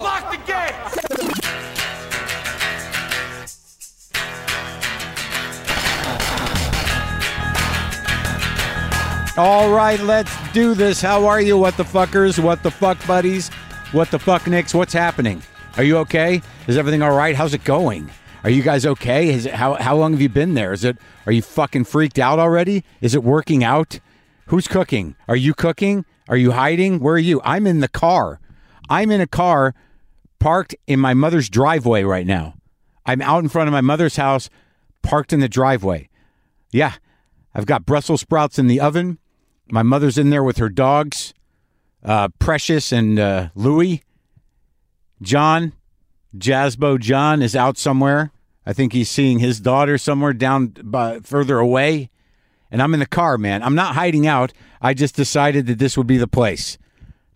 Lock the gate! All right, let's do this. How are you, what the fuckers? What the fuck buddies? What the fuck nicks? What's happening? Are you okay? Is everything all right? How's it going? Are you guys okay? Is it, how how long have you been there? Is it are you fucking freaked out already? Is it working out? Who's cooking? Are you cooking? Are you hiding? Where are you? I'm in the car. I'm in a car parked in my mother's driveway right now. I'm out in front of my mother's house, parked in the driveway. Yeah, I've got Brussels sprouts in the oven. My mother's in there with her dogs, uh, Precious and uh, Louie. John, Jasbo John is out somewhere. I think he's seeing his daughter somewhere down by, further away. And I'm in the car, man. I'm not hiding out. I just decided that this would be the place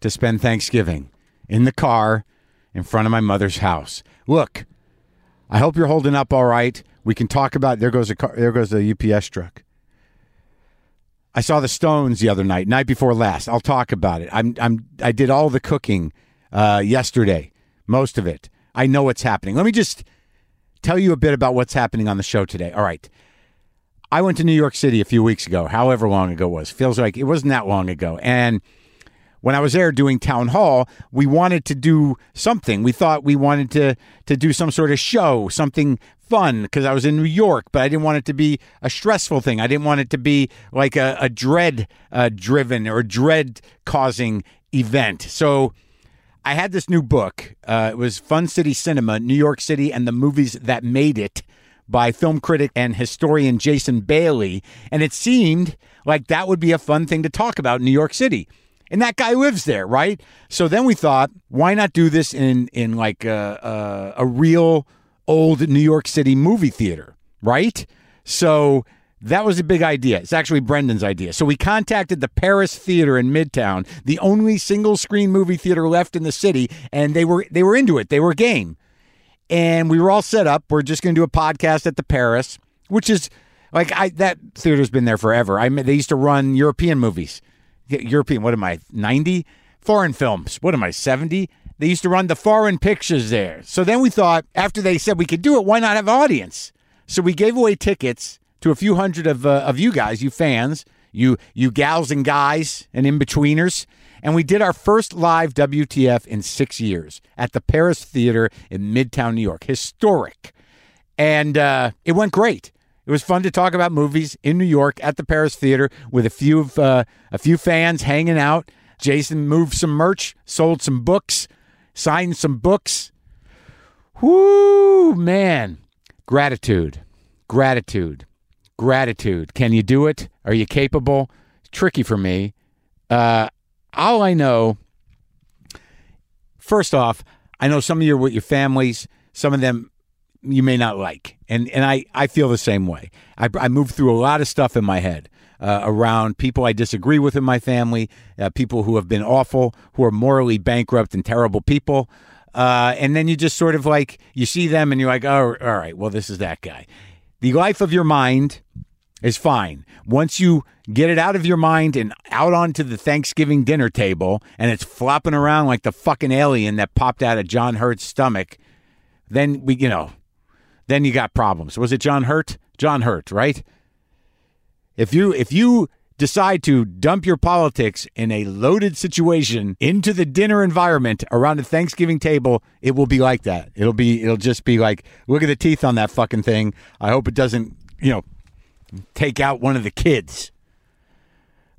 to spend Thanksgiving in the car in front of my mother's house. Look, I hope you're holding up all right. We can talk about there goes a car, there goes a UPS truck. I saw the Stones the other night, night before last. I'll talk about it. I'm I'm I did all the cooking uh, yesterday, most of it. I know what's happening. Let me just tell you a bit about what's happening on the show today. All right. I went to New York City a few weeks ago, however long ago it was. Feels like it wasn't that long ago. And when I was there doing town hall, we wanted to do something. We thought we wanted to to do some sort of show, something fun because I was in New York, but I didn't want it to be a stressful thing. I didn't want it to be like a, a dread uh, driven or dread causing event. So I had this new book. Uh, it was Fun City Cinema, New York City and the Movies That Made It by film critic and historian Jason Bailey. And it seemed like that would be a fun thing to talk about New York City. And that guy lives there, right? So then we thought, why not do this in in like a, a, a real old New York City movie theater, right? So that was a big idea. It's actually Brendan's idea. So we contacted the Paris Theater in Midtown, the only single screen movie theater left in the city, and they were they were into it. They were game. And we were all set up. We're just going to do a podcast at the Paris, which is like I that theater's been there forever. I they used to run European movies. European, what am I? 90 foreign films. What am I? 70? They used to run the foreign pictures there. So then we thought, after they said we could do it, why not have audience? So we gave away tickets to a few hundred of uh, of you guys, you fans, you you gals and guys and in betweeners, and we did our first live WTF in six years at the Paris Theater in Midtown New York. Historic, and uh, it went great. It was fun to talk about movies in New York at the Paris Theater with a few of uh, a few fans hanging out. Jason moved some merch, sold some books, signed some books. Whoo, man. Gratitude. Gratitude. Gratitude. Can you do it? Are you capable? Tricky for me. Uh, all I know, first off, I know some of you are with your families. Some of them you may not like. And and I, I feel the same way. I, I move through a lot of stuff in my head uh, around people I disagree with in my family, uh, people who have been awful, who are morally bankrupt and terrible people. Uh, and then you just sort of like, you see them and you're like, oh, all right, well, this is that guy. The life of your mind is fine. Once you get it out of your mind and out onto the Thanksgiving dinner table and it's flopping around like the fucking alien that popped out of John Hurt's stomach, then we, you know, then you got problems. Was it John Hurt? John Hurt, right? If you if you decide to dump your politics in a loaded situation into the dinner environment around a Thanksgiving table, it will be like that. It'll be it'll just be like, look at the teeth on that fucking thing. I hope it doesn't, you know, take out one of the kids.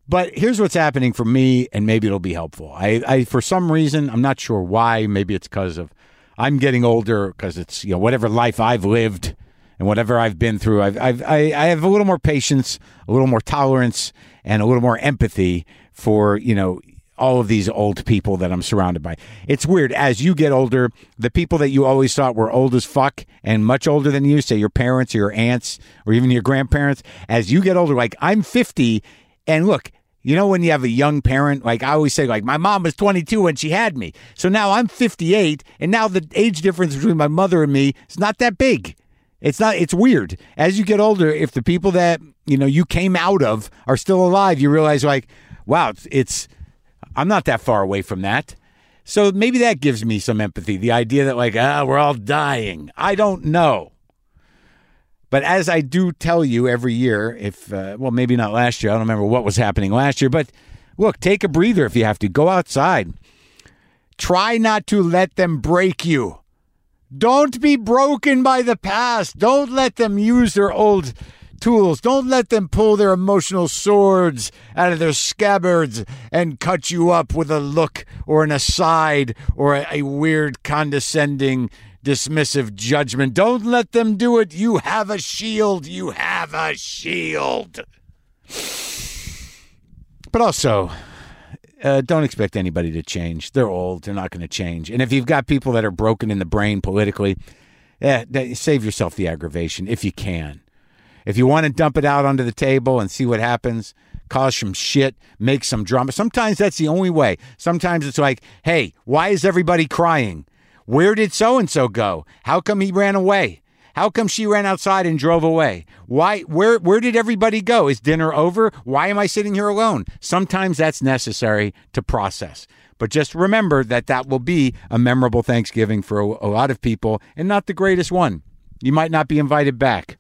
But here's what's happening for me, and maybe it'll be helpful. I, I for some reason, I'm not sure why. Maybe it's because of I'm getting older because it's you know whatever life I've lived and whatever I've been through. I've, I've I, I have a little more patience, a little more tolerance, and a little more empathy for you know all of these old people that I'm surrounded by. It's weird as you get older, the people that you always thought were old as fuck and much older than you, say your parents or your aunts or even your grandparents, as you get older, like I'm 50, and look. You know when you have a young parent, like I always say, like my mom was 22 when she had me. So now I'm 58, and now the age difference between my mother and me is not that big. It's not. It's weird. As you get older, if the people that you know you came out of are still alive, you realize like, wow, it's, it's I'm not that far away from that. So maybe that gives me some empathy. The idea that, like, ah, we're all dying. I don't know. But as I do tell you every year, if, uh, well, maybe not last year, I don't remember what was happening last year, but look, take a breather if you have to. Go outside. Try not to let them break you. Don't be broken by the past. Don't let them use their old tools. Don't let them pull their emotional swords out of their scabbards and cut you up with a look or an aside or a, a weird, condescending, dismissive judgment. Don't let them do it. You have a shield. You have a shield. But also, uh, don't expect anybody to change. They're old. They're not going to change. And if you've got people that are broken in the brain politically, yeah, save yourself the aggravation if you can. If you want to dump it out onto the table and see what happens, cause some shit, make some drama. Sometimes that's the only way. Sometimes it's like, hey, why is everybody crying? Where did so and so go? How come he ran away? How come she ran outside and drove away? Why where where did everybody go? Is dinner over? Why am I sitting here alone? Sometimes that's necessary to process. But just remember that that will be a memorable Thanksgiving for a, a lot of people and not the greatest one. You might not be invited back.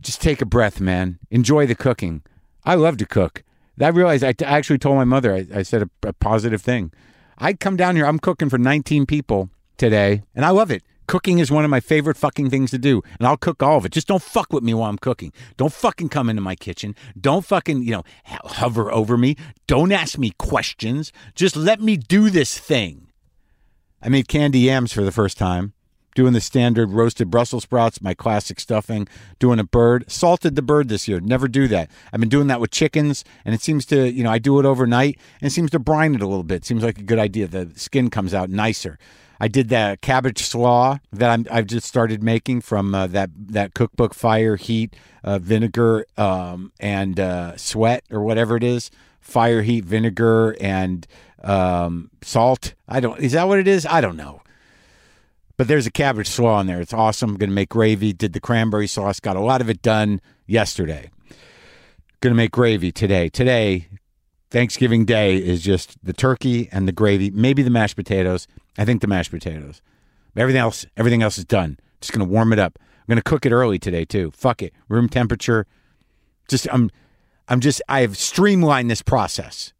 Just take a breath, man. Enjoy the cooking. I love to cook. I realized I, t- I actually told my mother, I, I said a, a positive thing. I'd come down here, I'm cooking for 19 people today, and I love it. Cooking is one of my favorite fucking things to do, and I'll cook all of it. Just don't fuck with me while I'm cooking. Don't fucking come into my kitchen. Don't fucking, you know, hover over me. Don't ask me questions. Just let me do this thing. I made candy yams for the first time, doing the standard roasted Brussels sprouts, my classic stuffing, doing a bird. Salted the bird this year. Never do that. I've been doing that with chickens, and it seems to, you know, I do it overnight, and it seems to brine it a little bit. Seems like a good idea. The skin comes out nicer. I did that cabbage slaw that i have just started making from uh, that that cookbook Fire Heat uh, Vinegar um, and uh, Sweat or whatever it is. Fire Heat Vinegar and um, salt. I don't. Is that what it is? I don't know. But there's a cabbage slaw in there. It's awesome. Going to make gravy. Did the cranberry sauce. Got a lot of it done yesterday. Going to make gravy today. Today, Thanksgiving Day is just the turkey and the gravy, maybe the mashed potatoes. I think the mashed potatoes. Everything else, everything else is done. Just gonna warm it up. I'm gonna cook it early today too. Fuck it, room temperature. Just I'm, I'm just I have streamlined this process.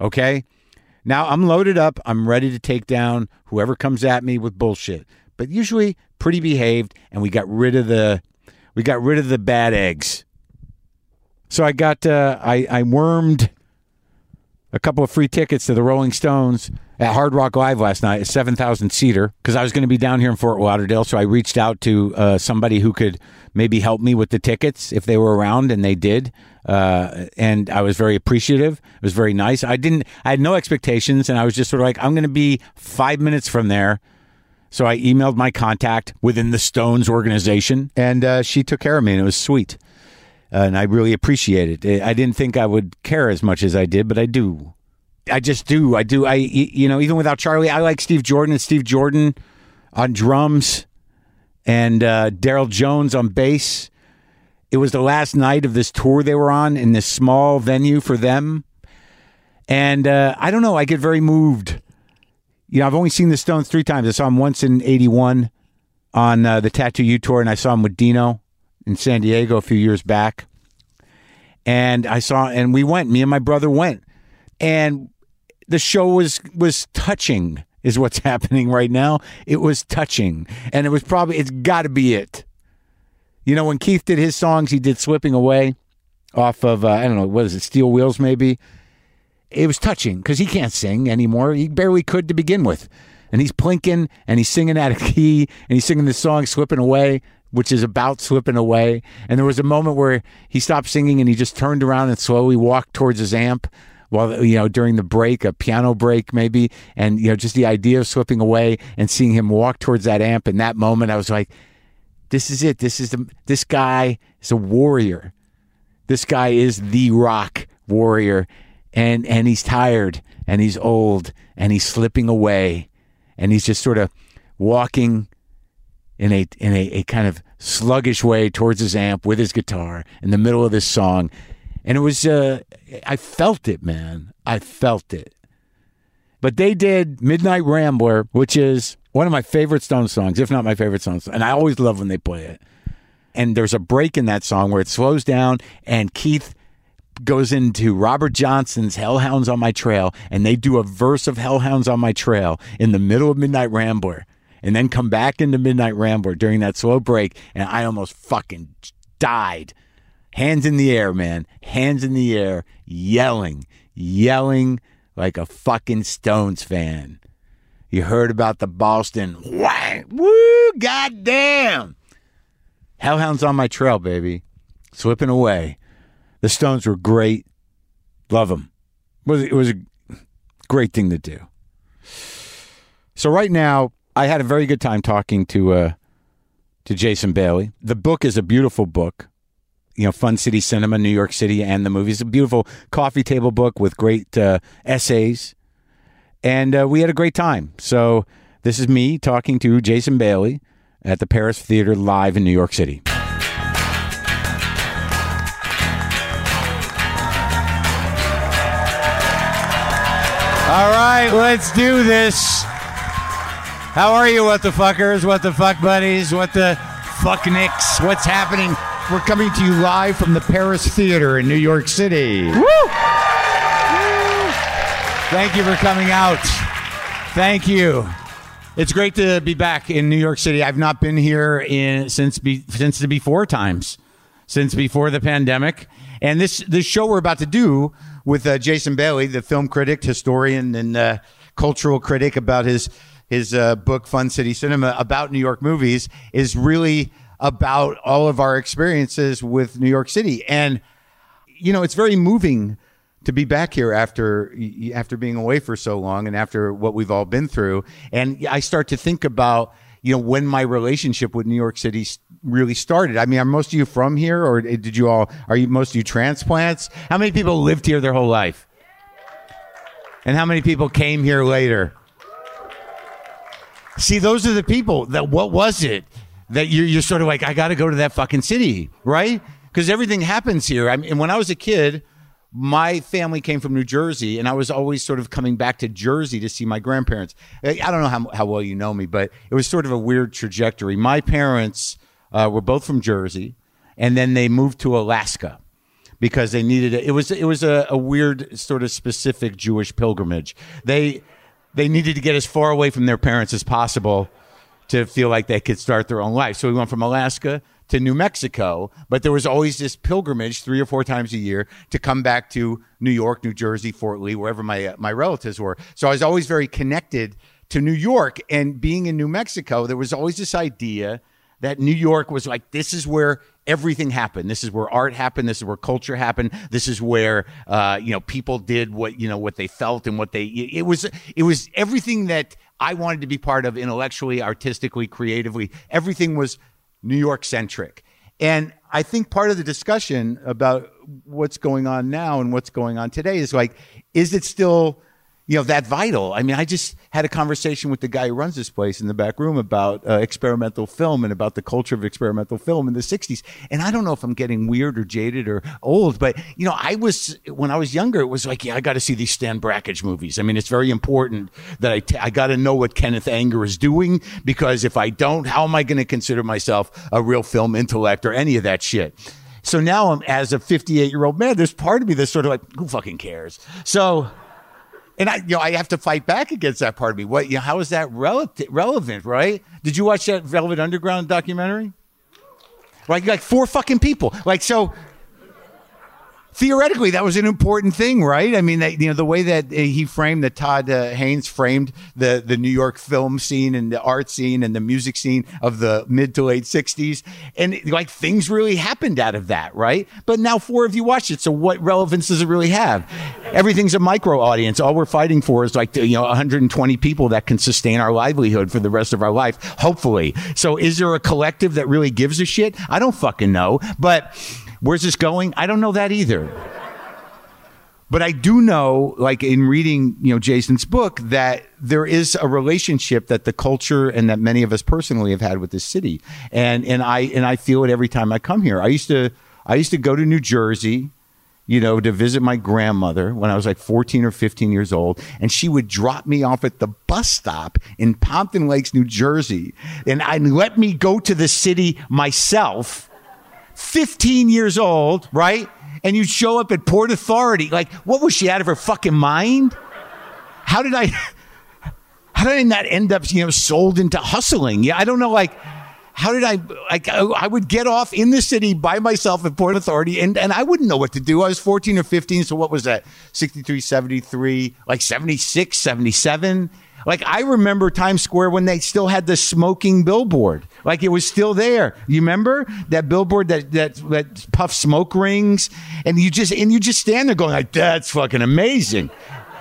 Okay, now I'm loaded up. I'm ready to take down whoever comes at me with bullshit. But usually pretty behaved, and we got rid of the, we got rid of the bad eggs. So I got uh, I I wormed a couple of free tickets to the Rolling Stones at Hard Rock Live last night, a 7,000 seater, because I was going to be down here in Fort Lauderdale. So I reached out to uh, somebody who could maybe help me with the tickets if they were around, and they did. Uh, and I was very appreciative. It was very nice. I didn't, I had no expectations, and I was just sort of like, I'm going to be five minutes from there. So I emailed my contact within the Stones organization, and uh, she took care of me, and it was sweet and I really appreciate it. I didn't think I would care as much as I did, but I do. I just do. I do. I you know even without Charlie, I like Steve Jordan and Steve Jordan on drums, and uh, Darryl Jones on bass. It was the last night of this tour they were on in this small venue for them, and uh, I don't know. I get very moved. You know, I've only seen the Stones three times. I saw them once in '81 on uh, the Tattoo You tour, and I saw them with Dino in San Diego a few years back. And I saw, and we went. Me and my brother went, and the show was was touching. Is what's happening right now. It was touching, and it was probably it's got to be it. You know, when Keith did his songs, he did "Slipping Away" off of uh, I don't know what is it, Steel Wheels maybe. It was touching because he can't sing anymore. He barely could to begin with, and he's plinking and he's singing out of key and he's singing this song "Slipping Away." Which is about slipping away. And there was a moment where he stopped singing and he just turned around and slowly walked towards his amp while you know during the break, a piano break maybe, and you know just the idea of slipping away and seeing him walk towards that amp in that moment, I was like, this is it. This is the this guy is a warrior. This guy is the rock warrior, and and he's tired and he's old and he's slipping away, and he's just sort of walking in a in a, a kind of sluggish way towards his amp with his guitar in the middle of this song, and it was uh, I felt it, man. I felt it, But they did Midnight Rambler, which is one of my favorite Stone songs, if not my favorite Stone song. And I always love when they play it. And there's a break in that song where it slows down and Keith goes into Robert Johnson's Hellhounds on My Trail and they do a verse of Hellhounds on My Trail in the middle of Midnight Rambler and then come back into Midnight Rambler during that slow break and I almost fucking died. Hands in the air, man. Hands in the air, yelling, yelling like a fucking Stones fan. You heard about the Boston. Whang, woo, goddamn. Hellhounds on my trail, baby. Slipping away. The Stones were great. Love them. It was, it was a great thing to do. So right now, I had a very good time talking to uh, to Jason Bailey. The book is a beautiful book. You know, Fun City Cinema, New York City, and the movies. A beautiful coffee table book with great uh, essays, and uh, we had a great time. So this is me talking to Jason Bailey at the Paris Theater live in New York City. All right, let's do this. How are you, what the fuckers, what the fuck buddies, what the fuck nicks? What's happening? We're coming to you live from the Paris Theater in New York City. Woo! Thank you for coming out. Thank you. It's great to be back in New York City. I've not been here in since be, since the before times, since before the pandemic. And this this show we're about to do with uh, Jason Bailey, the film critic, historian, and uh, cultural critic, about his his uh, book Fun City Cinema about New York movies, is really about all of our experiences with New York City. And you know, it's very moving to be back here after after being away for so long and after what we've all been through. And I start to think about you know when my relationship with New York City really started. I mean, are most of you from here, or did you all? Are you most of you transplants? How many people lived here their whole life? And how many people came here later? See, those are the people that. What was it that you're, you're sort of like? I got to go to that fucking city, right? Because everything happens here. I mean, when I was a kid my family came from New Jersey, and I was always sort of coming back to Jersey to see my grandparents. I don't know how, how well you know me, but it was sort of a weird trajectory. My parents uh, were both from Jersey, and then they moved to Alaska because they needed it. It was it was a, a weird sort of specific Jewish pilgrimage. They they needed to get as far away from their parents as possible to feel like they could start their own life. So we went from Alaska to New Mexico, but there was always this pilgrimage three or four times a year to come back to New York, New Jersey, Fort Lee, wherever my uh, my relatives were. So I was always very connected to New York and being in New Mexico, there was always this idea that New York was like this is where everything happened. This is where art happened. This is where culture happened. This is where uh, you know people did what you know what they felt and what they. It was it was everything that I wanted to be part of intellectually, artistically, creatively. Everything was New York centric. And I think part of the discussion about what's going on now and what's going on today is like, is it still you know that vital. I mean, I just had a conversation with the guy who runs this place in the back room about uh, experimental film and about the culture of experimental film in the '60s. And I don't know if I'm getting weird or jaded or old, but you know, I was when I was younger, it was like, yeah, I got to see these Stan Brakhage movies. I mean, it's very important that I t- I got to know what Kenneth Anger is doing because if I don't, how am I going to consider myself a real film intellect or any of that shit? So now, I'm, as a 58 year old man, there's part of me that's sort of like, who fucking cares? So and I, you know, I have to fight back against that part of me. What, you know, how is that relevant? Relevant, right? Did you watch that Velvet Underground documentary? Right, like four fucking people. Like so, theoretically that was an important thing, right? I mean, that, you know, the way that uh, he framed that Todd uh, Haynes framed the the New York film scene and the art scene and the music scene of the mid to late '60s, and like things really happened out of that, right? But now four of you watched it, so what relevance does it really have? Everything's a micro audience. All we're fighting for is like you know 120 people that can sustain our livelihood for the rest of our life, hopefully. So, is there a collective that really gives a shit? I don't fucking know, but Where's this going? I don't know that either. But I do know, like in reading, you know, Jason's book, that there is a relationship that the culture and that many of us personally have had with this city, and and I and I feel it every time I come here. I used to I used to go to New Jersey, you know, to visit my grandmother when I was like 14 or 15 years old. And she would drop me off at the bus stop in Pompton Lakes, New Jersey. And I'd let me go to the city myself, 15 years old, right? And you'd show up at Port Authority. Like, what was she out of her fucking mind? How did I, how did I not end up, you know, sold into hustling? Yeah, I don't know, like, how did I like I would get off in the city by myself at Port Authority and, and I wouldn't know what to do. I was 14 or 15, so what was that? 63, 73, like 76, 77. Like I remember Times Square when they still had the smoking billboard. Like it was still there. You remember that billboard that that that puff smoke rings and you just and you just stand there going like that's fucking amazing.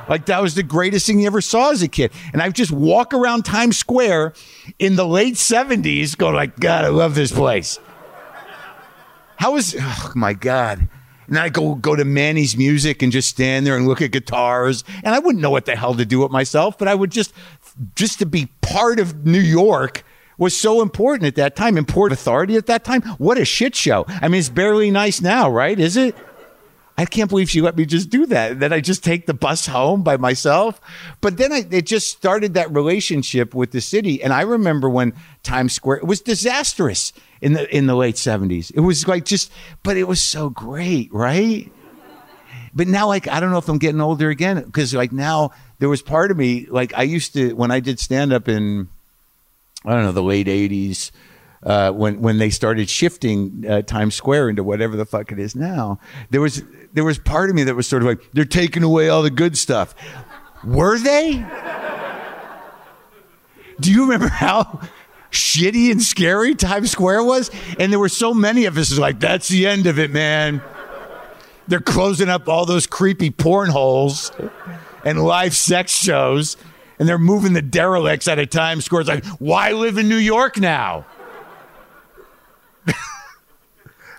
Like that was the greatest thing you ever saw as a kid. And I just walk around Times Square in the late 70s going like, God, I love this place. How was, oh my God. And I go go to Manny's music and just stand there and look at guitars. And I wouldn't know what the hell to do with myself, but I would just, just to be part of New York was so important at that time. Important authority at that time. What a shit show. I mean, it's barely nice now, right? Is it? I can't believe she let me just do that. Then I just take the bus home by myself. But then I, it just started that relationship with the city. And I remember when Times Square it was disastrous in the in the late seventies. It was like just, but it was so great, right? But now, like, I don't know if I'm getting older again because, like, now there was part of me, like, I used to when I did stand up in, I don't know, the late '80s uh, when when they started shifting uh, Times Square into whatever the fuck it is now, there was there was part of me that was sort of like they're taking away all the good stuff. Were they? Do you remember how shitty and scary Times Square was? And there were so many of us like that's the end of it, man. They're closing up all those creepy porn holes and live sex shows, and they're moving the derelicts out of Times Square. It's like, why live in New York now?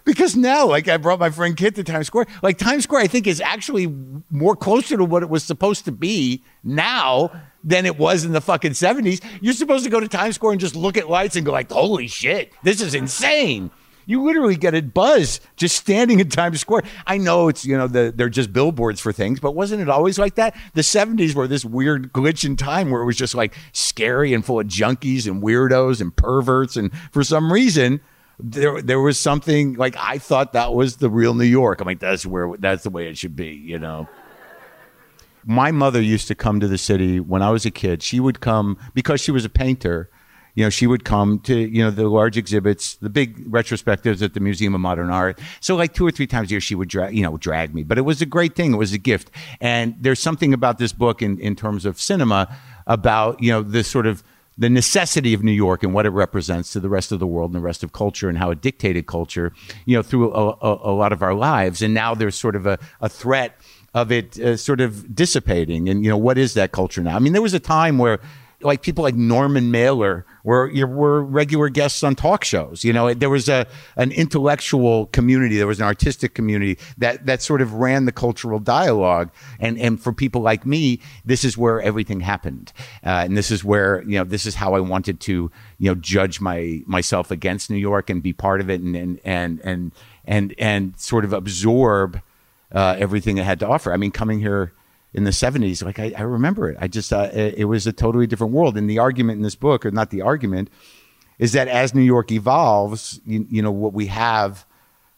Because now, like I brought my friend Kit to Times Square. Like Times Square, I think is actually more closer to what it was supposed to be now than it was in the fucking seventies. You're supposed to go to Times Square and just look at lights and go like, "Holy shit, this is insane." You literally get a buzz just standing in Times Square. I know it's you know the, they're just billboards for things, but wasn't it always like that? The '70s were this weird glitch in time where it was just like scary and full of junkies and weirdos and perverts, and for some reason there there was something like I thought that was the real New York. I'm like, that's where that's the way it should be, you know. My mother used to come to the city when I was a kid. She would come because she was a painter. You know, she would come to you know the large exhibits, the big retrospectives at the Museum of Modern Art. So like two or three times a year, she would drag you know drag me. But it was a great thing. It was a gift. And there's something about this book in in terms of cinema about you know this sort of the necessity of New York and what it represents to the rest of the world and the rest of culture and how it dictated culture, you know, through a, a, a lot of our lives. And now there's sort of a, a threat of it uh, sort of dissipating. And, you know, what is that culture now? I mean, there was a time where like people like Norman Mailer were were regular guests on talk shows. You know, there was a an intellectual community, there was an artistic community that that sort of ran the cultural dialogue. And and for people like me, this is where everything happened, uh, and this is where you know this is how I wanted to you know judge my myself against New York and be part of it and and and and and, and sort of absorb uh, everything it had to offer. I mean, coming here in the 70s like i, I remember it. I just uh, it, was a totally different world. And the argument in this book or not the argument is that as new york evolves you, you know what we have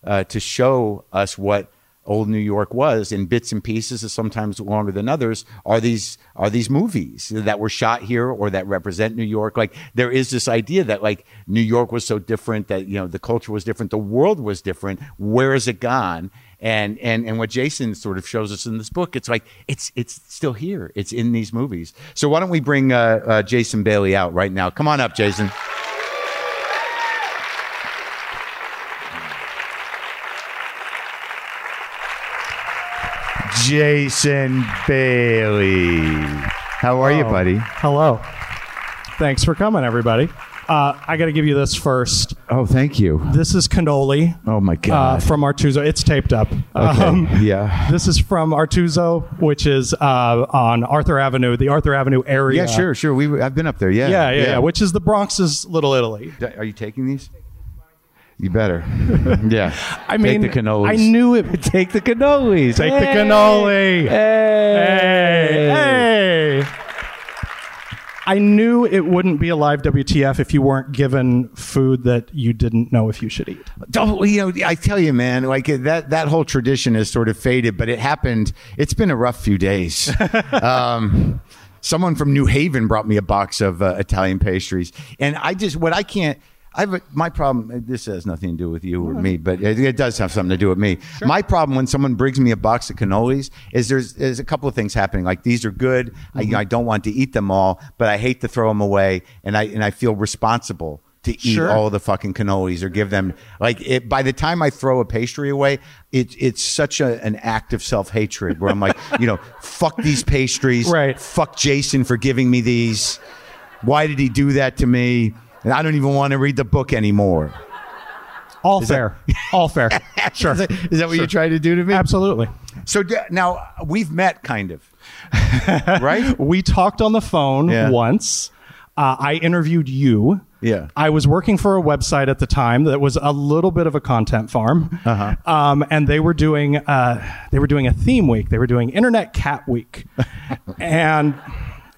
uh, to show us what old new york was in bits and pieces sometimes longer than others are these are these movies that were shot here or that represent new york. Like there is this idea that like new york was so different that you know the culture was different the world was different. Where is it gone and and and what Jason sort of shows us in this book, it's like it's it's still here. It's in these movies. So why don't we bring uh, uh, Jason Bailey out right now? Come on up, Jason. Jason Bailey. How are you, buddy? Hello. Thanks for coming, everybody. Uh, I got to give you this first. Oh, thank you. This is cannoli. Oh my Uh, god. from Artuso. It's taped up. okay. yeah. This is from Artuso, which is uh, on Arthur Avenue, the Arthur Avenue area. Yeah, sure, sure. We I've been up there. Yeah. Yeah, yeah, yeah. Which is the Bronx's Little Italy. Are you taking these? You better. Yeah. I mean, Take the cannolis. I knew it. Would take the cannolis. Take the cannoli. Hey, hey. I knew it wouldn't be a live WTF if you weren't given food that you didn't know if you should eat. Don't, you know, I tell you, man, like that, that whole tradition has sort of faded, but it happened. It's been a rough few days. um, someone from New Haven brought me a box of uh, Italian pastries. And I just, what I can't, I have a, my problem. This has nothing to do with you or me, but it, it does have something to do with me. My problem when someone brings me a box of cannolis is there's there's a couple of things happening. Like these are good. I, Mm-hmm. I don't want to eat them all, but I hate to throw them away, and I and I feel responsible to eat Sure. all the fucking cannolis or give them like it. By the time I throw a pastry away, it, it's such a, an act of self hatred where I'm like, you know, fuck these pastries, Right. Fuck Jason for giving me these. Why did he do that to me? And I don't even want to read the book anymore. All fair. All fair. Sure. Is that, is that what you're trying to do to me? Absolutely. So d- now we've met, kind of, right? We talked on the phone Yeah. once. Uh, I interviewed you. Yeah. I was working for a website at the time that was a little bit of a content farm, uh-huh. um, and they were doing uh, they were doing a theme week. They were doing Internet Cat Week, and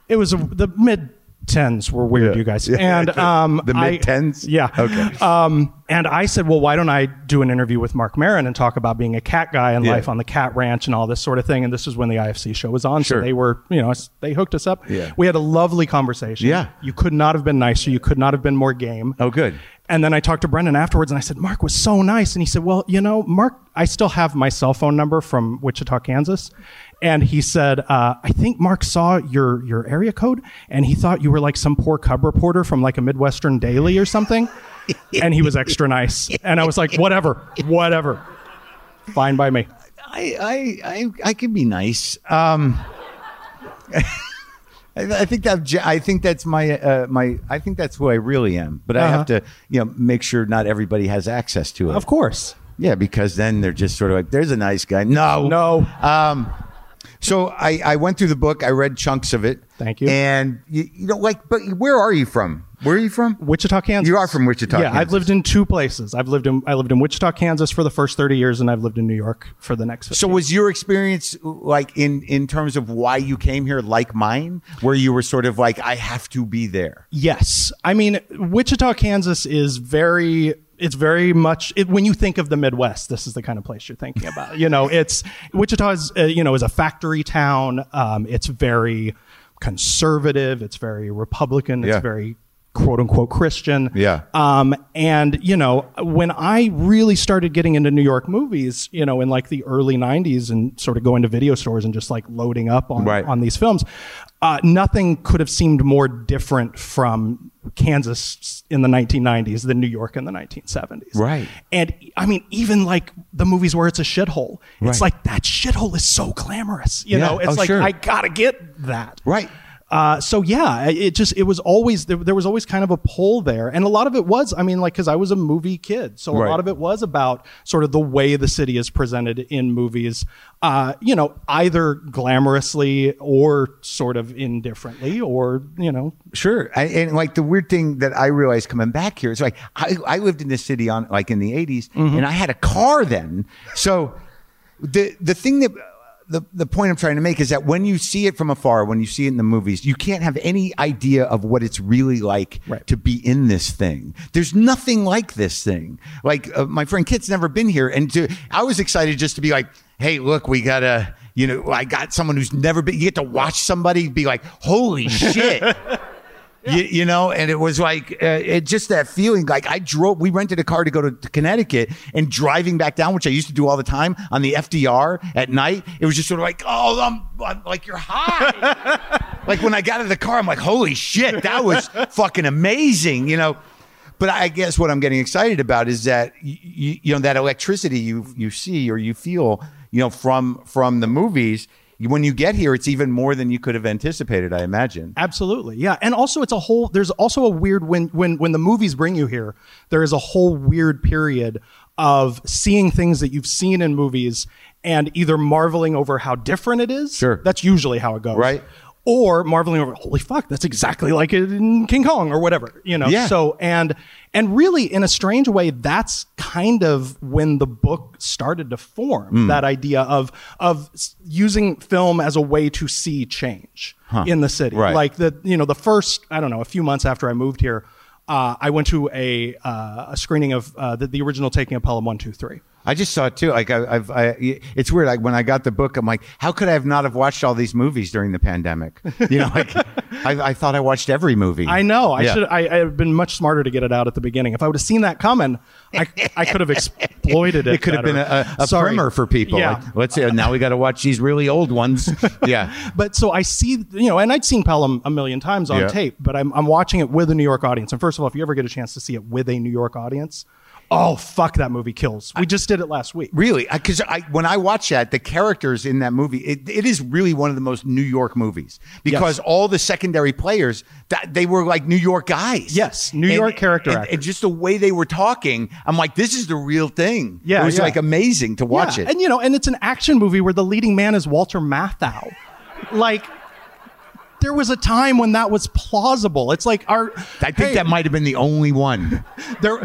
it was the mid tens were weird, Yeah. you guys. Yeah. And um, The mid-tens? yeah. Okay. Um, and I said, well, why don't I do an interview with Marc Maron and talk about being a cat guy and Yeah. life on the cat ranch and all this sort of thing. And this is when the IFC show was on, Sure. so they were, you know, they hooked us up. Yeah. We had a lovely conversation. Yeah. You could not have been nicer. You could not have been more game. Oh, good. And then I talked to Brendan afterwards and I said, Marc was so nice. And he said, Well, you know, Marc, I still have my cell phone number from Wichita, Kansas. And he said, uh, I think Marc saw your, your area code and he thought you were like some poor cub reporter from like a Midwestern daily or something. and he was extra nice. And I was like, Whatever, whatever. Fine by me. I I I, I can be nice. Um, I, I think that I think that's my uh, my I think that's who I really am. But I have to you know make sure not everybody has access to it. Of course. Yeah, because then they're just sort of like, "There's a nice guy." No, No. Um, so I, I went through the book. I read chunks of it. Thank you. And you, you know, like, but where are you from? Where are you from? Wichita, Kansas. You are from Wichita, Yeah, I've lived in two places. I've lived in I lived in Wichita, Kansas for the first thirty years, and I've lived in New York for the next. 50. So was your experience like in in terms of why you came here like mine, where you were sort of like, I have to be there. Yes. I mean, Wichita, Kansas is very, it's very much, it, when you think of the Midwest, this is the kind of place you're thinking about. You know, it's, Wichita is, uh, you know, is a factory town. Um, it's very conservative. It's very Republican. It's Yeah. very quote unquote Christian. Yeah. Um, and you know, when I really started getting into New York movies, you know, in like the early '90s, and sort of going to video stores and just like loading up on Right. on these films, uh, nothing could have seemed more different from Kansas in the 1990s than New York in the 1970s. Right. And I mean, even like the movies where it's a shithole, it's Right. like that shithole is so glamorous. You Yeah. know, it's Oh, like sure. I gotta get that. Right. Uh, so yeah, it just it was always there, there was always kind of a pull there, and a lot of it was I mean like because I was a movie kid, so a lot of it was about sort of the way the city is presented in movies, uh, you know, either glamorously or sort of indifferently, or you know, Sure. I, and like the weird thing that I realized coming back here is like I, I lived in this city on like in the 80s Mm-hmm. and I had a car then. So the the thing that the, the point I'm trying to make is that when you see it from afar, when you see it in the movies, you can't have any idea of what it's really like Right. to be in this thing. There's nothing like this thing. Like uh, my friend Kit's never been here, and to I was excited just to be like, hey, look, we got a, you know, I got someone who's never been. You get to watch somebody be like, holy shit. You, you know, and it was like uh, it just that feeling. Like I drove, we rented a car to go to, to Connecticut, and driving back down, which I used to do all the time on the FDR at night, it was just sort of like, oh, I'm, I'm like you're high. like when I got out of the car, I'm like, holy shit, that was fucking amazing, you know. But I guess what I'm getting excited about is that you, you know that electricity you you see or you feel, you know, from from the movies. When you get here, it's even more than you could have anticipated. I imagine. Absolutely, yeah, and also it's a whole. There's also a weird when when when the movies bring you here. There is a whole weird period of seeing things that you've seen in movies and either marveling over how different it is. Sure. that's usually how it goes. Right. Or marveling over, holy fuck, that's exactly like it in King Kong or whatever, you know? Yeah. So, and, and really in a strange way, that's kind of when the book started to form Hmm. that idea of, of using film as a way to see change in the city. Right. Like the, you know, the first, I don't know, a few months after I moved here, uh, I went to a, uh, a screening of uh, the, the original taking of Pelham 1, 2, 3. I just saw it too. Like I, I've, I, it's weird. Like when I got the book, I'm like, how could I have not have watched all these movies during the pandemic? You know, like I, I thought I watched every movie. I know. I Yeah. should. I, I have been much smarter to get it out at the beginning. If I would have seen that coming, I, I could have exploited it. It could have been a, better. a, a primer for people. Yeah. Like, let's say oh, now we got to watch these really old ones. Yeah. but so I see, you know, and I'd seen Pelham a million times on Yeah. tape, but I'm, I'm watching it with a New York audience. And first of all, if you ever get a chance to see it with a New York audience, oh fuck, that movie kills. We just did it last week. Really, because I, when I watch that, the characters in that movie, it, it is really one of the most New York movies because Yes. all the secondary players that they were like New York guys. Yes, New York character and, actors. and just the way they were talking, I'm like, this is the real thing. Yeah, it was yeah. like amazing to watch Yeah, it. And you know, and it's an action movie where the leading man is Walter Matthau. like there was a time when that was plausible. It's like our I think hey, that might have been the only one. there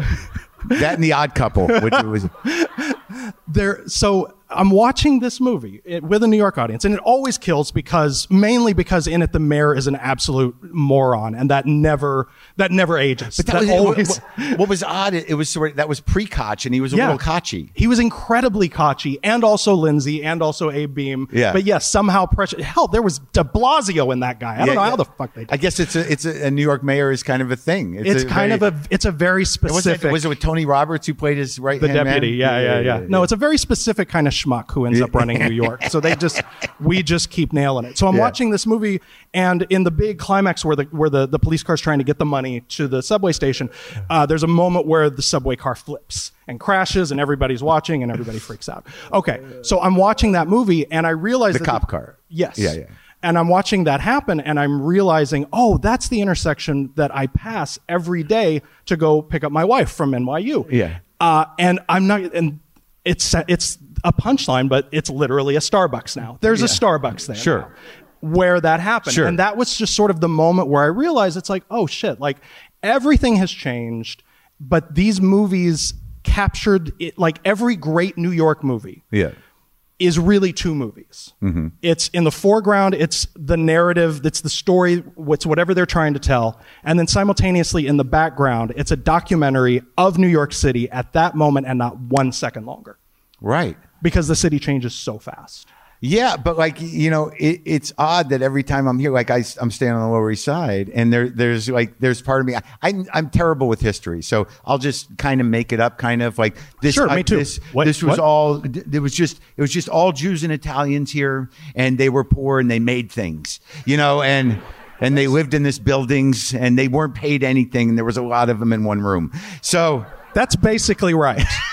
that and the Odd Couple, which was there so i'm watching this movie with a new york audience and it always kills because mainly because in it the mayor is an absolute moron and that never that never ages But that, was always what, what was odd. It was sort of, that was pre Koch, and he was a little Kochy. he was incredibly Kochi and also Lindsay and also Abe Beame. Yeah. But yes, somehow pressure. Hell, there was De Blasio in that guy. I don't Yeah, know yeah. how the fuck they did. I guess it's a it's a, a New York mayor is kind of a thing. It's, kind very- of a. It's a very Was specific. it, was it with Tony Roberts who played his right the deputy. Yeah, yeah, yeah, No, it's a very specific kind of schmuck who ends up running New York. So they just we just keep nailing it. So I'm Yeah. watching this movie, and in the big climax where the where the, the police car's trying to get the money to the subway station, uh, there's a moment where the subway car flips and crashes, and everybody's watching, and everybody freaks out. Okay, so I'm watching that movie, and I realize The cop car. Yes. Yeah, yeah. And I'm watching that happen, and I'm realizing, oh, that's the intersection that I pass every day to go pick up my wife from NYU. Yeah. Uh, and I'm not, and it's it's a punchline, but it's literally a Starbucks now. There's a Starbucks there. Sure. now where that happened. Sure. And that was just sort of the moment where I realized it's like, oh shit, like everything has changed, but these movies captured it like every great New York movie yeah. is really two movies. Mm-hmm. It's in the foreground, it's the narrative, it's the story, it's whatever they're trying to tell. And then simultaneously in the background, it's a documentary of New York City at that moment and not one second longer Right. Because the city changes so fast. Yeah, but like you know, it, it's odd that every time I'm here, like I, am staying on the Lower East Side, and there, there's like, there's part of me. I, I'm, I'm terrible with history, so I'll just kind of make it up, kind of like this. Sure, me too. This, What- this was what? all. It was just, it was just all Jews and Italians here, and they were poor and they made things, you know, and. And they lived in this buildings, and they weren't paid anything. And there was a lot of them in one room. So, That's basically right.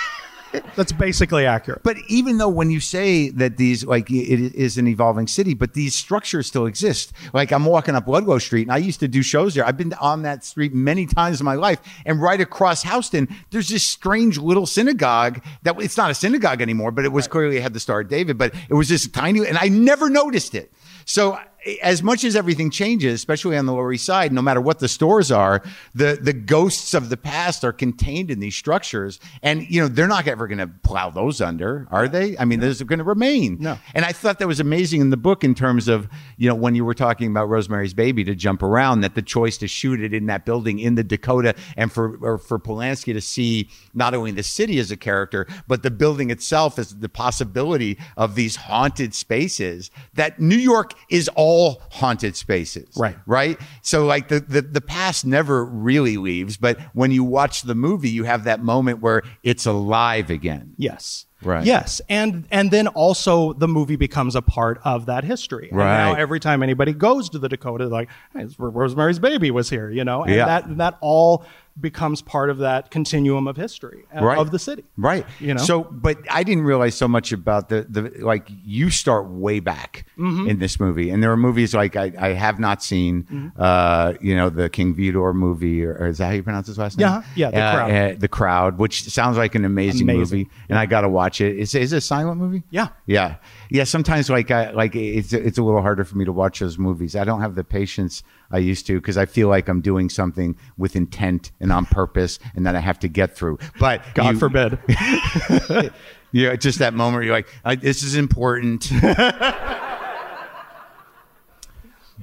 That's basically accurate. But even though when you say that these like it is an evolving city, but these structures still exist. Like I'm walking up Ludlow Street, and I used to do shows there. I've been on that street many times in my life, and right across Houston, there's this strange little synagogue that it's not a synagogue anymore, but it was clearly had the Star of David, but it was this tiny, and I never noticed it. So as much as everything changes, especially on the Lower East Side, no matter what the stores are, the the ghosts of the past are contained in these structures, and you know they're not ever going to plow those under, are they? I mean, those are going to remain. No. And I thought that was amazing in the book in terms of you know when you were talking about Rosemary's Baby to jump around, that the choice to shoot it in that building in the Dakota, and for or for Polanski to see not only the city as a character, but the building itself as the possibility of these haunted spaces. That New York is all haunted spaces, Right. Right. So like the, the the past never really leaves, but when you watch the movie, you have that moment where it's alive again. Yes. Right. Yes, and and then also the movie becomes a part of that history. And now every time anybody goes to the Dakota, like hey, Rosemary's Baby was here, you know, and Yeah. that that all becomes part of that continuum of history uh, right. of the city. Right. You know? So, but I didn't realize so much about the, the like you start way back Mm-hmm. in this movie. And there are movies like I, I have not seen, Mm-hmm. uh, you know, the King Vidor movie, or, or is that how you pronounce his last name? Yeah, yeah, The Uh, Crowd. uh, the Crowd, which sounds like an amazing, Amazing. movie. And I got to watch watch it. Is is it a silent movie? Yeah. Yeah, yeah. Sometimes like I like it's it's a little harder for me to watch those movies. I don't have the patience I used to because I feel like I'm doing something with intent and on purpose, and that I have to get through. But God you- forbid. Yeah, just that moment where you're like, "This is important."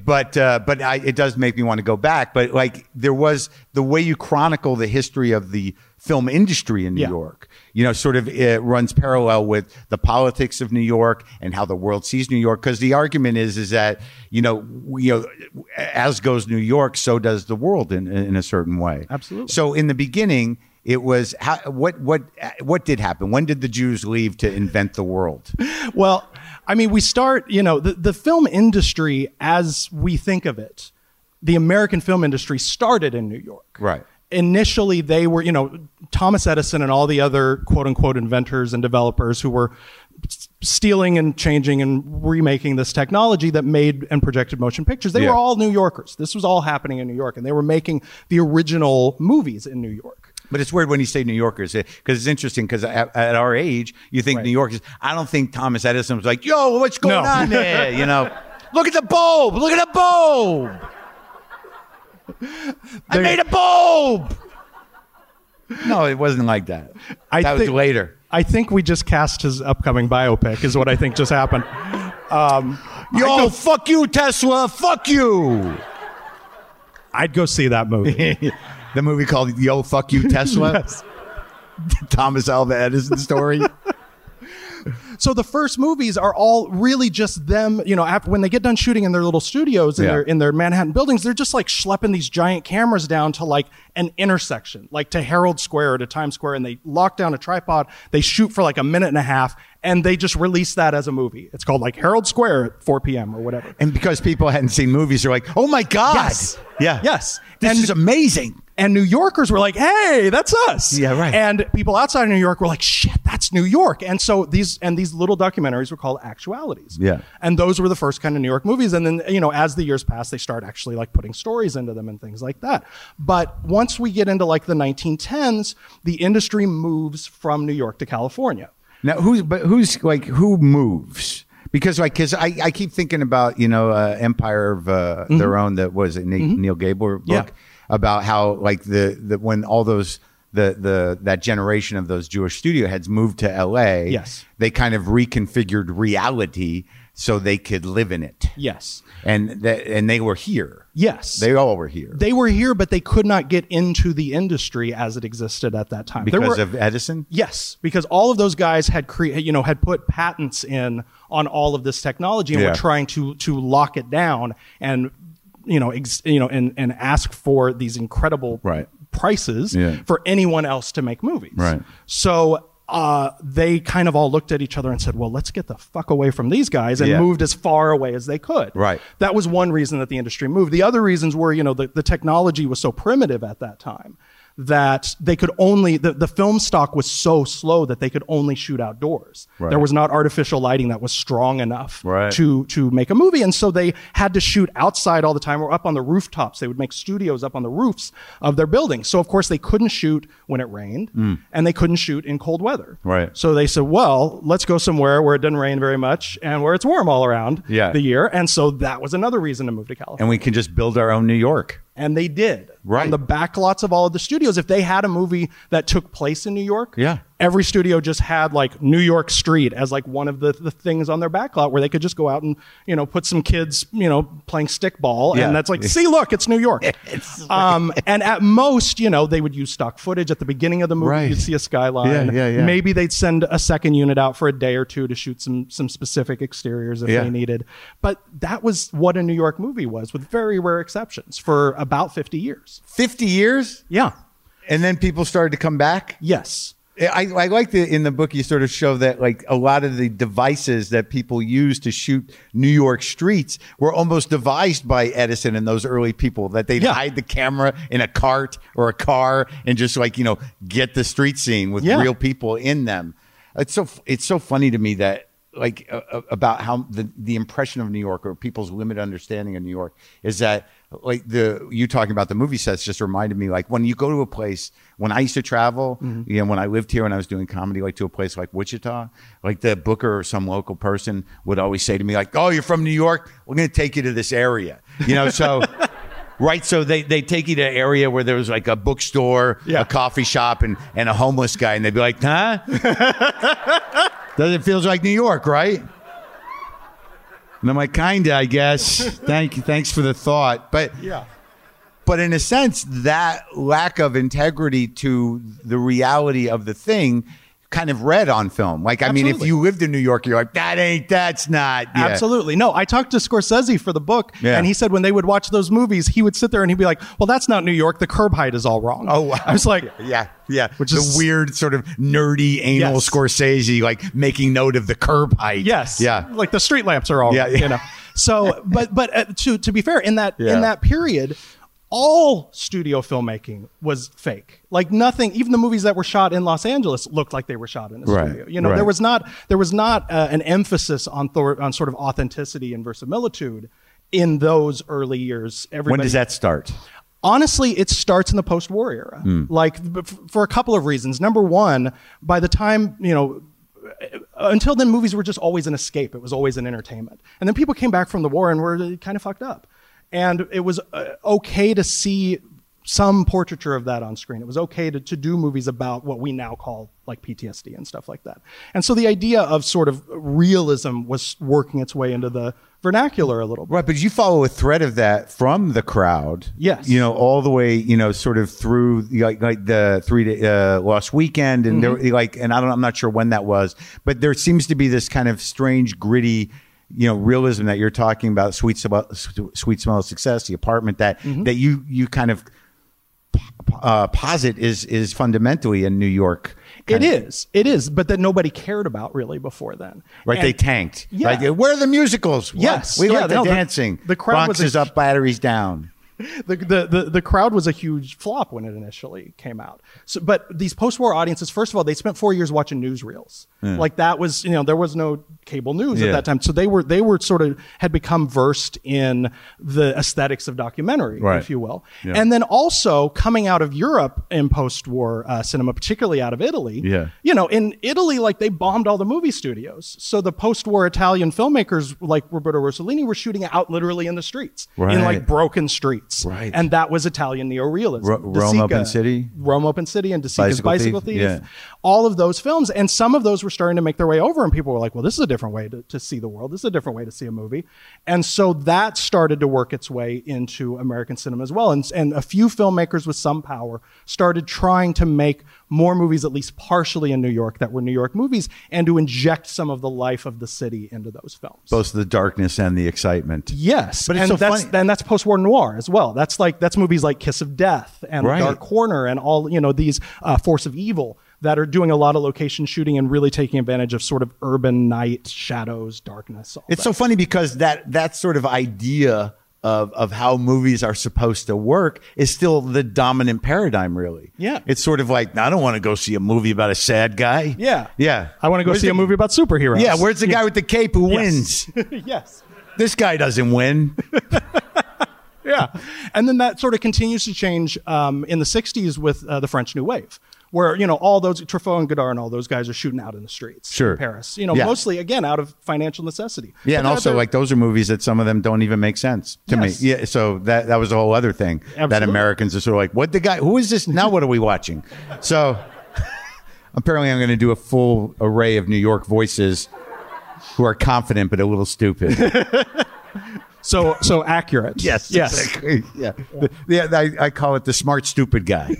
but uh, but I, it does make me want to go back. But like there was the way you chronicle the history of the film industry in New Yeah. York. You know, sort of it runs parallel with the politics of New York and how the world sees New York. Because the argument is is that you know we, you know as goes New York, so does the world in in a certain way. Absolutely. So in the beginning. It was how, what what what did happen? When did the Jews leave to invent the world? Well, I mean, we start, you know, the, the film industry as we think of it, the American film industry started in New York. Right. Initially, they were, you know, Thomas Edison and all the other quote unquote inventors and developers who were stealing and changing and remaking this technology that made and projected motion pictures. They Yeah. were all New Yorkers. This was all happening in New York, and they were making the original movies in New York. But it's weird when you say New Yorkers because it's interesting because at, at our age, you think Right. New Yorkers. I don't think Thomas Edison was like, "Yo, what's going No. on there?" You know, look at the bulb. Look at the bulb. I made a bulb. No, it wasn't like that. I that was think- later. I think we just cast his upcoming biopic, is what I think just happened. Um, Yo, fuck you, Tesla. Fuck you. I'd go see that movie. the movie called Yo, fuck you, Tesla. Yes. Thomas Alva Edison story. So the first movies are all really just them, you know, after, when they get done shooting in their little studios in Yeah. their in their Manhattan buildings, they're just like schlepping these giant cameras down to like an intersection, like to Herald Square or to Times Square, and they lock down a tripod. They shoot for like a minute and a half, and they just release that as a movie. It's called like Herald Square at 4 p.m. or whatever. and because people hadn't seen movies, they're like, "Oh my god, Yes. yeah, Yes. this And- is amazing." And New Yorkers were like, "Hey, that's us." Yeah, right. And people outside of New York were like, "Shit, that's New York." And so these and these little documentaries were called actualities. Yeah. And those were the first kind of New York movies. And then you know, as the years pass, they start actually like putting stories into them and things like that. But once we get into like the 1910s, the industry moves from New York to California. Now, who's but who's like who moves? Because like, because I, I keep thinking about you know uh, Empire of uh, Their Own that was a Ne- Neal Gabler book Yeah. About how like the, the when all those the the that generation of those Jewish studio heads moved to L.A. Yes. they kind of reconfigured reality so they could live in it. Yes. and that and they were here. Yes. They all were here they were here, but they could not get into the industry as it existed at that time. Because were- of Edison. Yes, because all of those guys had cre- you know had put patents in on all of this technology and Yeah. were trying to to lock it down and you know ex- you know and and ask for these incredible Right. prices Yeah. for anyone else to make movies. Right. So uh, they kind of all looked at each other and said, "Well, let's get the fuck away from these guys," and Yeah. moved as far away as they could. Right. That was one reason that the industry moved. The other reasons were, you know, the, the technology was so primitive at that time that they could only the, the film stock was so slow that they could only shoot outdoors. Right. There was not artificial lighting that was strong enough Right. to to make a movie, and so they had to shoot outside all the time or up on the rooftops. They would make studios up on the roofs of their buildings. So of course they couldn't shoot when it rained, and they couldn't shoot in cold weather. Mm. Right. So they said, well, let's go somewhere where it doesn't rain very much and where it's warm all around Yeah. the year. And so that was another reason to move to California. And we can just build our own New York. And they did. Right. On the back lots of all of the studios. If they had a movie that took place in New York, Yeah. Every studio just had like New York Street as like one of the, the things on their back lot where they could just go out and, you know, put some kids, you know, playing stickball. Yeah. And that's like, see, look, it's New York. um, and at most, you know, they would use stock footage at the beginning of the movie. Right. You'd see a skyline. Yeah, yeah, yeah. Maybe they'd send a second unit out for a day or two to shoot some some specific exteriors if Yeah. they needed. But that was what a New York movie was, with very rare exceptions, for about 50 years. 50 years? Yeah. And then people started to come back? Yes. I, I like the in the book you sort of show that like a lot of the devices that people use to shoot New York streets were almost devised by Edison and those early people that they'd Yeah. hide the camera in a cart or a car and just like you know get the street scene with Yeah. real people in them. It's so it's so funny to me that like uh, uh, about how the the impression of New York or people's limited understanding of New York is that like the you talking about the movie sets just reminded me like when you go to a place when I used to travel, mm-hmm. you know, when I lived here and I was doing comedy, like to a place like Wichita, like the booker or some local person would always say to me like, "Oh, you're from New York? We're going to take you to this area," you know, so. Right, so they, they take you to an area where there was like a bookstore, Yeah. a coffee shop, and, and a homeless guy, and they'd be like, "Huh? Does it feels like New York, right?" And I'm like, "Kinda, I guess." Thank you, thanks for the thought, but Yeah. But in a sense, that lack of integrity to the reality of the thing kind of read on film. Like, I mean, if you lived in New York, you're like, that ain't, that's not. Yeah. Absolutely. No, I talked to Scorsese for the book, Yeah. and he said when they would watch those movies, he would sit there and he'd be like, "Well, that's not New York. The curb height is all wrong." Oh, wow. I was like, yeah, yeah. Which the is- weird sort of nerdy anal Yes. Scorsese, like making note of the curb height. Yes. Yeah. Like the street lamps are all. Yeah, yeah. You know. So, but but uh, to to be fair, in that Yeah. in that period, all studio filmmaking was fake. Like nothing. Even the movies that were shot in Los Angeles looked like they were shot in a Right, studio. You know, right. there was not there was not uh, an emphasis on thor- on sort of authenticity and verisimilitude in those early years. When does that start? Honestly, it starts in the post-war era. Like for a couple of reasons. Number one, by the time you know, uh, until then, movies were just always an escape. It was always an entertainment. And then people came back from the war and were kind of fucked up. And it was uh, okay to see some portraiture of that on screen. It was okay to, to do movies about what we now call like PTSD and stuff like that. And so the idea of sort of realism was working its way into the vernacular a little bit. Right, but you follow a thread of that from the crowd. Yes. you know, all the way, you know, sort of through like, like the three day uh, lost weekend, and Mm-hmm. there, like, and I don't, I'm not sure when that was, but there seems to be this kind of strange, gritty, you know, realism that you're talking about. Sweet, smell, sweet smell of success, the apartment that Mm-hmm. that you you kind of uh, posit is is fundamentally in New York. it of, is it is but that nobody cared about really before then. Right, they tanked. Yeah. Like, where are the musicals? What? Yes. we Yeah, like the no, dancing. the crowd was Bronx is a- up, batteries down. The, the, the, the crowd was a huge flop when it initially came out. So, but these post-war audiences, first of all, they spent four years watching newsreels. Like that was, you know, there was no cable news Yeah. at that time. So they were, they were sort of, had become versed in the aesthetics of documentary, Right. if you will. Yeah. And then also coming out of Europe in post-war uh, cinema, particularly out of Italy. Yeah. You know, in Italy, like they bombed all the movie studios. So the post-war Italian filmmakers like Roberto Rossellini were shooting out literally in the streets, in like broken streets. Right. And that was Italian neorealism. De Rome Sica- Open City? Rome Open City and De Sica's Bicycle Bicycle, Thief, Thief. yeah. All of those films. And some of those were starting to make their way over, and people were like, well, this is a different way to, to see the world. This is a different way to see a movie. And so that started to work its way into American cinema as well. And, and a few filmmakers with some power started trying to make more movies, at least partially in New York, that were New York movies, and to inject some of the life of the city into those films. Both the darkness and the excitement. Yes, But it's and so that's funny- and that's post-war noir as well. That's like that's movies like Kiss of Death and Right. Dark Corner and all you know these uh, Force of Evil that are doing a lot of location shooting and really taking advantage of sort of urban night, shadows, darkness. It's that. so funny because that that sort of idea of of how movies are supposed to work is still the dominant paradigm, really. Yeah. It's sort of like I don't want to go see a movie about a sad guy. yeah, Yeah. I want to go Where's see the- a movie about superheroes. Yeah, where's the guy with the cape who Yes. wins? yes. This guy doesn't win. yeah. And then that sort of continues to change um, in the 60s with uh, the French New Wave, where, you know, all those, Truffaut and Godard and all those guys are shooting out in the streets Sure. in Paris, you know, Yeah. mostly, again, out of financial necessity. Yeah, But and also like those are movies that some of them don't even make sense to Yes. me. Yeah, so that that was a whole other thing that Americans are sort of like, what the guy? Who is this? Now what are we watching? So apparently, I'm going to do a full array of New York voices who are confident but a little stupid. so, so accurate. Yes, Yes. exactly. Yeah, The- yeah. I, I call it the smart stupid guy.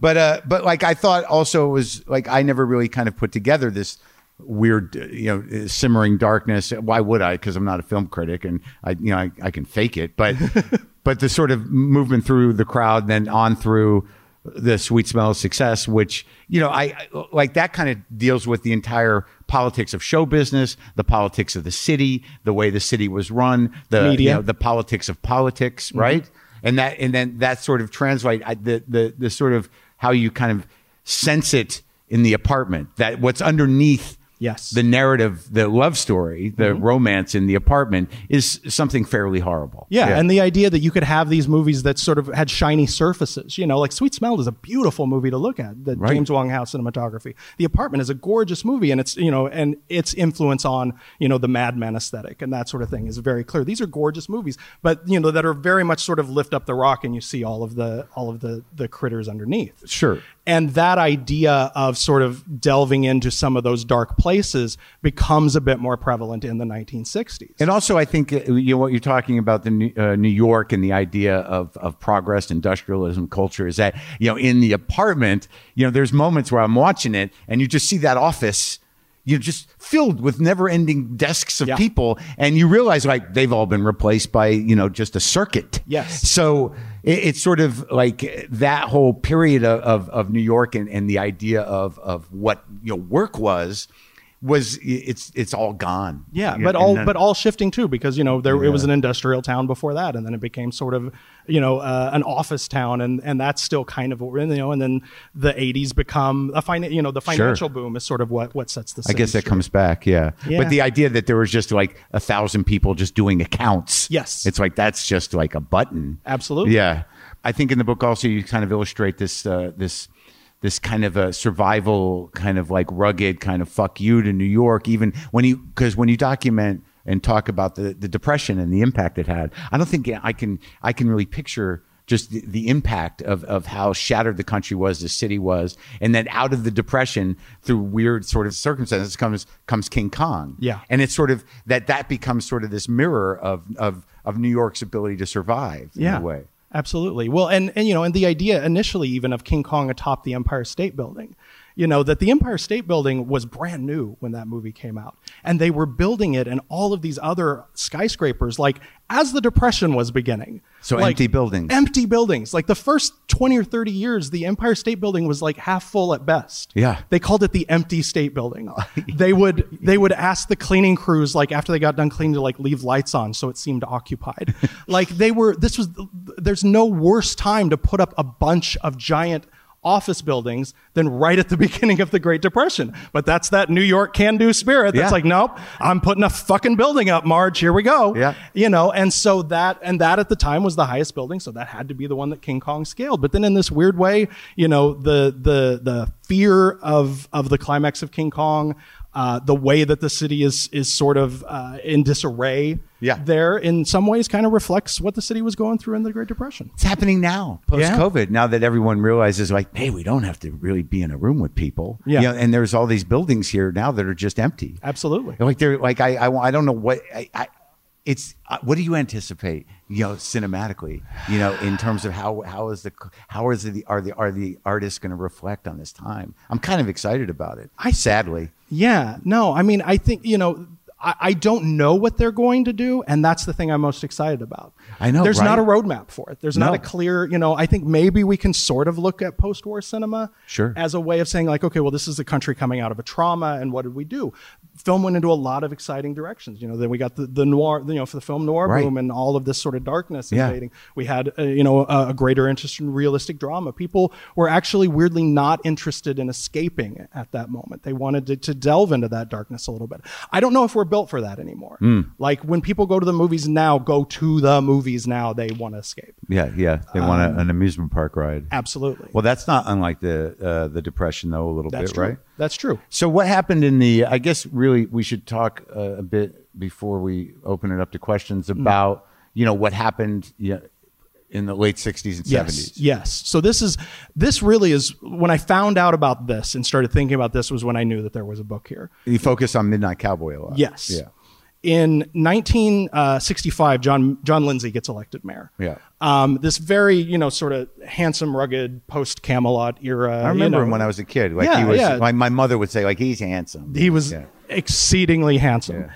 But uh, but like I thought also it was like I never really kind of put together this weird uh, you know simmering darkness. Why would I? Because I'm not a film critic and I you know I, I can fake it, but but the sort of movement through the crowd, then on through the sweet smell of success, which you know I I- like that kind of deals with the entire politics of show business, the politics of the city, the way the city was run, the Media. you know, the politics of politics, right? And that and then that sort of translate I, the the the sort of how you kind of sense it in the apartment that what's underneath Yes. the narrative, the love story, the mm-hmm. romance in the apartment is something fairly horrible. Yeah, and the idea that you could have these movies that sort of had shiny surfaces, you know, like Sweet Smell is a beautiful movie to look at, the Right. James Wong Howe's cinematography. The Apartment is a gorgeous movie, and it's you know, and its influence on you know the Mad Men aesthetic and that sort of thing is very clear. These are gorgeous movies, but you know that are very much sort of lift up the rock, and you see all of the all of the the critters underneath. Sure. And that idea of sort of delving into some of those dark places becomes a bit more prevalent in the 1960s. And also, I think uh, you know what you're talking about the New, uh, New York and the idea of of progress, industrialism, culture is that you know in the apartment, you know, there's moments where I'm watching it and you just see that office. You're just filled with never-ending desks of Yeah. people, and you realize like they've all been replaced by you know just a circuit. Yes. So it, it's sort of like that whole period of, of, of New York and, and the idea of of what you know work was was it's it's all gone. Yeah, but all then- but all shifting too because you know there it was an industrial town before that, and then it became sort of you know uh, an office town, and and that's still kind of what we're in, you know. And then the '80s become a fin- you know the financial boom is sort of what what sets the. Scene. I guess that comes back, yeah. Yeah. But the idea that there was just like a thousand people just doing accounts. Yes. It's like that's just like a button. Absolutely. Yeah. I think in the book also you kind of illustrate this uh, this this kind of a survival kind of like rugged kind of fuck you to New York even when you because when you document and talk about the, the depression and the impact it had I don't think I can I can really picture just the, the impact of, of how shattered the country was, the city was, and then out of the depression through weird sort of circumstances comes comes King Kong. Yeah. and it's sort of that that becomes sort of this mirror of of of New York's ability to survive in yeah, a way. Absolutely. Well, and and you know, and the idea initially even of King Kong atop the Empire State Building, you know, that the Empire State Building was brand new when that movie came out, and they were building it and all of these other skyscrapers, like as the Depression was beginning. So Like, empty buildings. Empty buildings. Like the first twenty or thirty years, the Empire State Building was like half full at best. Yeah. They called it the empty state building. they would they would ask the cleaning crews like after they got done cleaning to like leave lights on so it seemed occupied. like they were this was there's no worse time to put up a bunch of giant office buildings than right at the beginning of the Great Depression. But that's that New York can-do spirit that's Yeah. like nope, I'm putting a fucking building up, Marge. Here we go. Yeah. You know, and so that and that at the time was the highest building, so that had to be the one that King Kong scaled. But then in this weird way, you know, the the the fear of of the climax of King Kong, uh, the way that the city is is sort of uh, in disarray. Yeah. there in some ways kind of reflects what the city was going through in the Great Depression. It's happening now, post COVID. Now that everyone realizes, like, hey, we don't have to really be in a room with people. Yeah. You know, and there's all these buildings here now that are just empty. Absolutely. Like they're like I I, I don't know what I, I it's uh, what do you anticipate you know cinematically you know in terms of how how is the how is the are the are the artists going to reflect on this time i'm kind of excited about it i sadly Yeah, no, I mean, I think, you know, I, I don't know what they're going to do, and that's the thing I'm most excited about. I know, There's right? not a roadmap for it. There's not a clear, you know, I think maybe we can sort of look at post war cinema Sure. as a way of saying, like, okay, well, this is the country coming out of a trauma, and what did we do? Film went into a lot of exciting directions. You know, then we got the, the noir, you know, for the film noir Right. boom and all of this sort of darkness Yeah. invading. We had, uh, you know, a, a greater interest in realistic drama. People were actually weirdly not interested in escaping at that moment. They wanted to, to delve into that darkness a little bit. I don't know if we're built for that anymore. Hmm. Like when people go to the movies now, go to the movies now, they want to escape. yeah yeah they want a, an amusement park ride Absolutely. well that's not unlike the uh, the depression though a little That's bit true. right That's true. so what happened in the i guess really we should talk uh, a bit before we open it up to questions Hmm. about you know what happened you know, in the late 60s and 70s Yes. Yes. So this is this really is when I found out about this and started thinking about this was when I knew that there was a book here. you focus on midnight cowboy a lot Yes. yeah In 1965, John John Lindsay gets elected mayor. Yeah. Um, this very you know sort of handsome, rugged post Camelot era. I remember you know, him when I was a kid. Like Yeah, he was, yeah. like my mother would say, like he's handsome. He was Yeah. exceedingly handsome.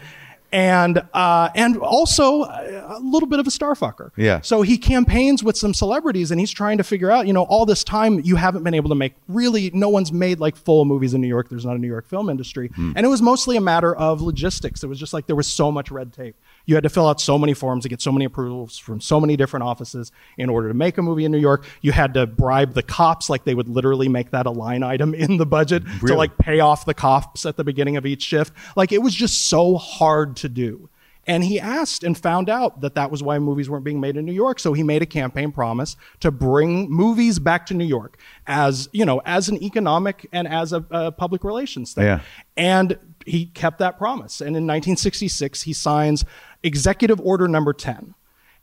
And uh, and also a little bit of a starfucker. Yeah. So he campaigns with some celebrities, and he's trying to figure out, you know, all this time you haven't been able to make really. No one's made like full movies in New York. There's not a New York film industry, Hmm. and it was mostly a matter of logistics. It was just like there was so much red tape. You had to fill out so many forms to get so many approvals from so many different offices in order to make a movie in New York. You had to bribe the cops, like they would literally make that a line item in the budget to like pay off the cops at the beginning of each shift. Like it was just so hard to do. And he asked and found out that that was why movies weren't being made in New York. So he made a campaign promise to bring movies back to New York as, you know, as an economic and as a, a public relations thing. Yeah. And he kept that promise. And in 1966, he signs Executive Order Number 10.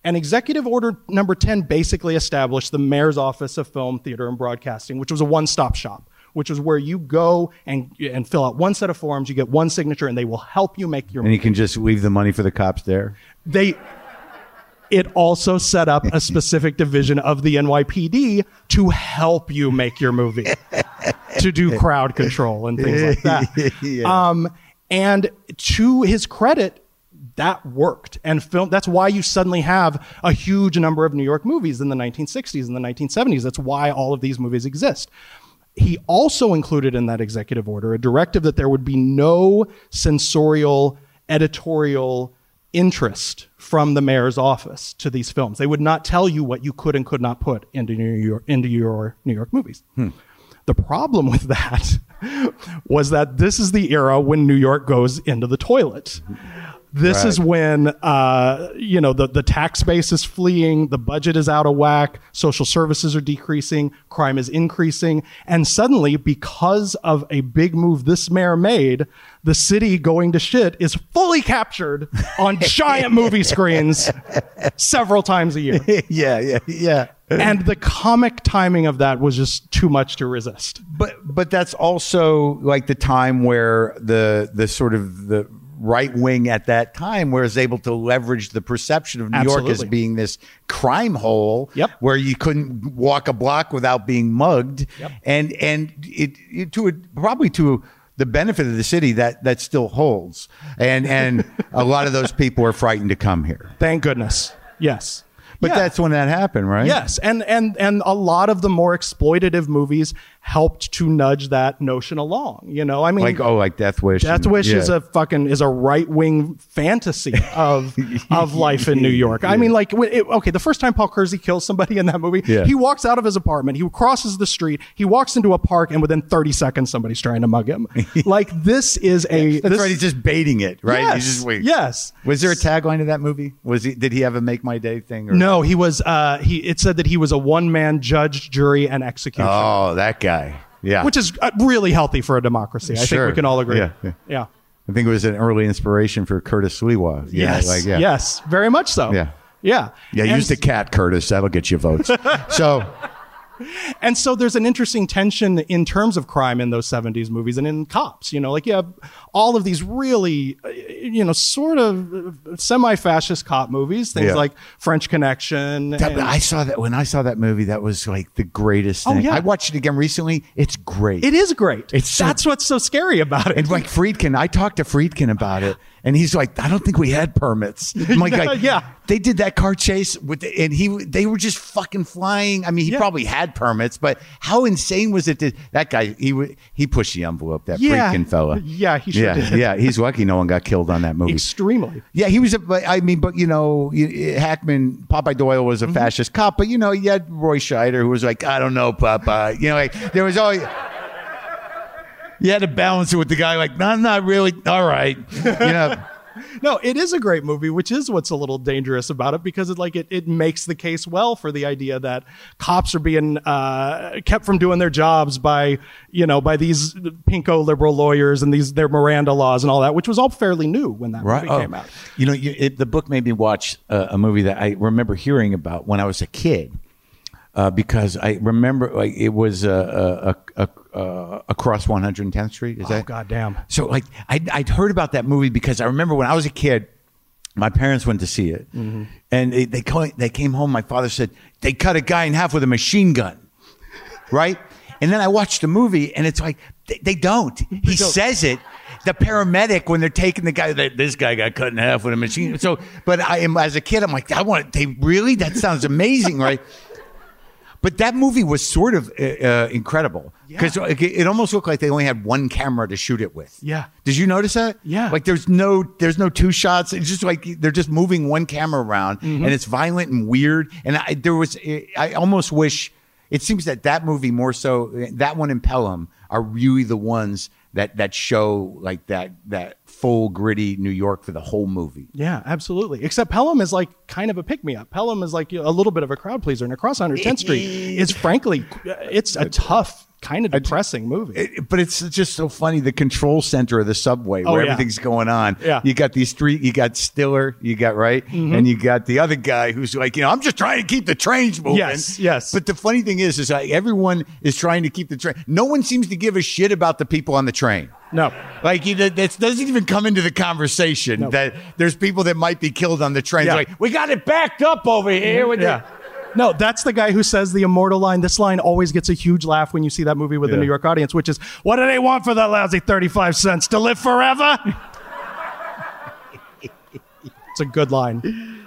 And Executive Order Number 10 basically established the Mayor's Office of Film, Theater, and Broadcasting, which was a one stop shop. Which is where you go and and fill out one set of forms, you get one signature, and they will help you make your And you can just leave the money for the cops there. they it also set up a specific division of the NYPD to help you make your movie, to do crowd control and things like that. Yeah. Um, and to his credit, that worked. And film, that's why you suddenly have a huge number of New York movies in the 1960s and the 1970s. That's why all of these movies exist. He also included in that executive order a directive that there would be no censorial, editorial interest from the mayor's office to these films. They would not tell you what you could and could not put into New York into your New York movies. Hmm. The problem with that was that this is the era when New York goes into the toilet. Mm-hmm. This is when uh, you know the, the tax base is fleeing, the budget is out of whack, social services are decreasing, crime is increasing, and suddenly, because of a big move this mayor made, the city going to shit is fully captured on giant movie screens several times a year. yeah, yeah, yeah. And the comic timing of that was just too much to resist. But but that's also like the time where the the sort of the right wing at that time was able to leverage the perception of New York as being this crime hole Yep. where you couldn't walk a block without being mugged Yep. and and it, it to a, probably to the benefit of the city that that still holds and and a lot of those people are frightened to come here Thank goodness. Yes. but Yeah. that's when that happened right Yes, and and and a lot of the more exploitative movies helped to nudge that notion along. You know, I mean, like oh like Death Wish Death and- Wish is a fucking is a right wing fantasy of of life in New York. I mean, like, it, okay, the first time Paul Kersey kills somebody in that movie, Yeah. he walks out of his apartment, he crosses the street, he walks into a park, and within thirty seconds, somebody's trying to mug him. like this is a that's this, right he's just baiting it right Yes, just wait. yes. Was there a tagline to that movie? Was he? Did he have a "Make My Day" thing? Or? No, he was. Uh, he it said that he was a one man judge, jury, and executioner. Oh, that guy. Yeah. which is uh, really healthy for a democracy. I Sure. think we can all agree. Yeah, yeah. yeah. I think it was an early inspiration for Curtis Sliwa. Yeah, yes. Like, yeah. Yes. Very much so. Yeah. Yeah. Yeah. And, use the cat, Curtis. That'll get you votes. so. And so there's an interesting tension in terms of crime in those 70s movies and in cops. You know, like you have all of these really, uh, you know, sort of semi fascist cop movies, things Yeah. like French Connection. That, and- I saw that when I saw that movie. That was like the greatest thing. Oh, yeah. I watched it again recently. It's great. it is great. It's so- That's what's so scary about it. And like Friedkin, I talked to Friedkin about it, and he's like, "I don't think we had permits." I'm like, like, Yeah. they did that car chase with, the, and he they were just fucking flying. I mean, he Yeah. probably had permits, but how insane was it? To, that guy, he he pushed the envelope. That Yeah. Friedkin fella. Yeah, he sure yeah, did. yeah. He's lucky no one got killed on that movie. Extremely. Yeah, he was. A, but, I mean, but you know, Hackman, Popeye Doyle was a Mm-hmm. fascist cop, but you know, you had Roy Scheider who was like, I don't know, Popeye. You know, like there was always. You had to balance it with the guy like, no, not really. All right, you know. No, it is a great movie, which is what's a little dangerous about it because it like it, it makes the case well for the idea that cops are being uh, kept from doing their jobs by you know by these pinko liberal lawyers and these their Miranda laws and all that, which was all fairly new when that movie Oh, came out. You know, you, it, the book made me watch uh, a movie that I remember hearing about when I was a kid. Uh, because I remember, like it was uh, uh, uh, uh, across 110th Street. Is Oh that goddamn! So like I'd, I'd heard about that movie because I remember when I was a kid, my parents went to see it, Mm-hmm. and they they, call, they came home. My father said they cut a guy in half with a machine gun, right? And then I watched the movie, and it's like they, they don't. He don't. says it. The paramedic when they're taking the guy, that this guy got cut in half with a machine. So, but I am as a kid, I'm like, I want. They really? That sounds amazing, right? But that movie was sort of uh, uh, incredible because Yeah. it, it almost looked like they only had one camera to shoot it with. Yeah. Did you notice that? Yeah. Like there's no there's no two shots. It's just like they're just moving one camera around, Mm-hmm. and it's violent and weird. And I, there was I almost wish it seems that that movie more so that one and Pelham are really the ones that that show like that that full gritty New York for the whole movie. Yeah, absolutely. Except Pelham is like kind of a pick me up. Pelham is like a little bit of a crowd pleaser, and Across 110th Street is frankly, it's a tough, kind of depressing movie. It- but it's just so funny. The control center of the subway Oh, where yeah. everything's going on. Yeah. Mm-hmm. You got these street, you got Stiller, you got right, and you got the other guy who's like, you know, I'm just trying to keep the trains moving. Yes, yes. But the funny thing is, is like everyone is trying to keep the train. No one seems to give a shit about the people on the train. no, Like that doesn't even come into the conversation No. that there's people that might be killed on the train. Yeah. Like we got it backed up over here. With yeah. No, that's the guy who says the immortal line. This line always gets a huge laugh when you see that movie with the Yeah. New York audience, which is, "What do they want for that lousy thirty-five cents to live forever?" it's a good line.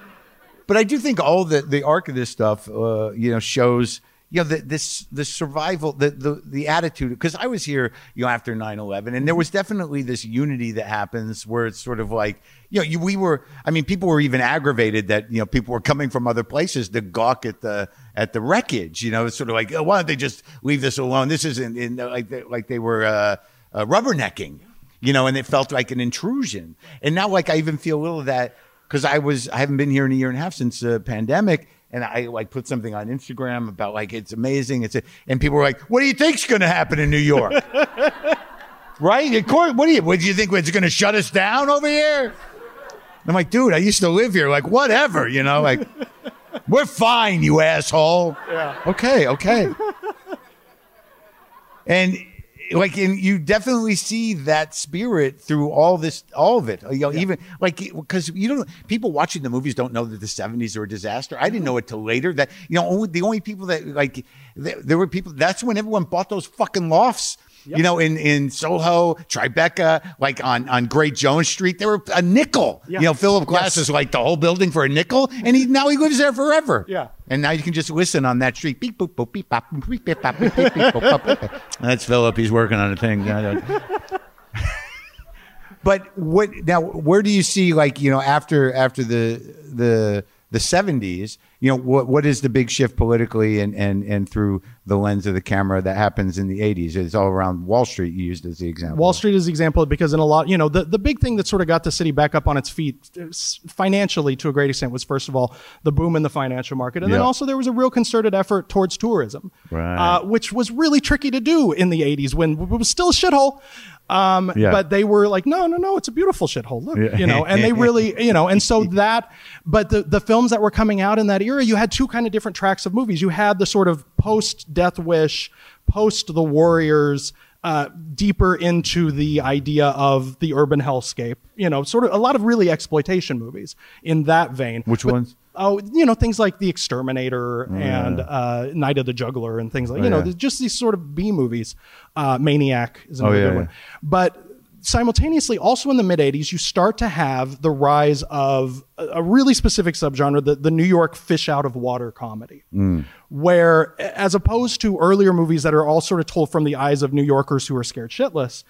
but I do think all the the arc of this stuff, uh, you know, shows you know the, this the survival, the the the attitude. Because I was here, you know, after 9-11, and there was definitely this unity that happens where it's sort of like you know, you, we were. I mean, people were even aggravated that you know people were coming from other places to gawk at the at the wreckage. You know, it's sort of like, oh, why don't they just leave this alone? This isn't in like they, like they were uh, uh, rubbernecking. You know, and it felt like an intrusion. And now, like I even feel a little of that because I was I haven't been here in a year and a half since the pandemic, and I like put something on Instagram about like it's amazing. It's a, and people were like, "What do you think's going to happen in New York?" right? Of course. What do you? What do you think? It's going to shut us down over here? I'm like, dude, I used to live here. Like, whatever, you know, like. We're fine, you asshole. Yeah. Okay, okay. and like and you definitely see that spirit through all this all of it you know even like because you don't people watching the movies don't know that the 70s were a disaster. I didn't know it till later that you know only the only people that like there, there were people that's when everyone bought those fucking lofts you know in in soho tribeca like on on great jones street they were a nickel Yeah. you know philip glass is like the whole building for a nickel and he now he lives there forever Yeah. and now you can just listen on that street. Beep, boop, boop, beep, bop, boop, beep, beep, bop, beep, beep, beep, boop, boop. That's Philip. He's working on a thing. but what now? Where do you see like you know after after the the the seventies? You know what what is the big shift politically and and and through the lens of the camera that happens in the eighties? It's all around Wall Street. You used as the example. Wall Street is the example because in a lot, you know, the, the big thing that sort of got the city back up on its feet financially to a great extent was first of all the boom in the financial market, and then also there was a real concerted effort towards tourism, Right. uh, which was really tricky to do in the '80s when it was still a shithole. Um, Yeah. But they were like, no, no, no, it's a beautiful shithole. Look, Yeah. you know, and they really, you know, and so that, but the, the films that were coming out in that era, you had two kind of different tracks of movies. You had the sort of post Death Wish, post The Warriors, uh, deeper into the idea of the urban hellscape, you know, sort of a lot of really exploitation movies in that vein. Which But- ones? Oh, you know, things like The Exterminator and uh, Night of the Juggler and things like, you know, yeah. just these sort of B movies. Uh, Maniac is Oh, yeah, good one. But simultaneously, also in the mid 80s, you start to have the rise of a, really specific subgenre, the, the New York fish out of water comedy, where, as opposed to earlier movies that are all sort of told from the eyes of New Yorkers who are scared shitless,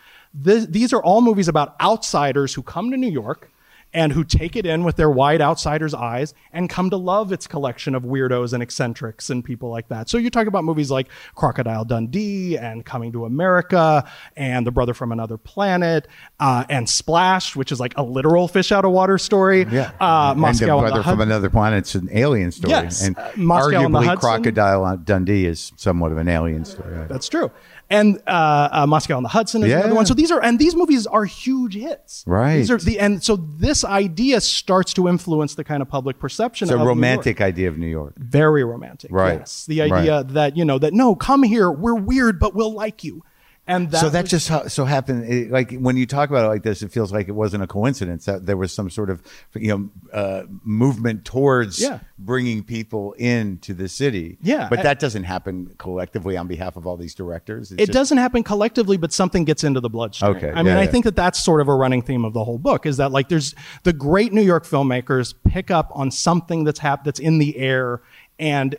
th- these are all movies about outsiders who come to New York and who take it in with their wide outsider's eyes and come to love its collection of weirdos and eccentrics and people like that. So you talk about movies like Crocodile Dundee and Coming to America and The Brother from Another Planet uh, and Splash, which is like a literal fish out of water story. Yeah. Uh, and Moscow the brother the from another planet. An alien story. Yes, And uh, Moscow arguably, Crocodile Dundee is somewhat of an alien story. That's true. And uh, uh, Moscow on the Hudson is Yeah. another one. So these are and these movies are huge hits. Right. These are the and so this idea starts to influence the kind of public perception. It's a of New York. romantic idea of New York. very romantic. Right. Yes. The idea Right. that, you know, that no, come here, we're weird, but we'll like you. And that so that was- just how, so happened. It, like when you talk about it like this, it feels like it wasn't a coincidence that there was some sort of you know uh, movement towards Yeah. bringing people into the city. Yeah. but that doesn't happen collectively on behalf of all these directors. It's it just- doesn't happen collectively, but something gets into the bloodstream. Okay, I mean, yeah, I yeah. think that that's sort of a running theme of the whole book is that like there's the great New York filmmakers pick up on something that's hap- that's in the air and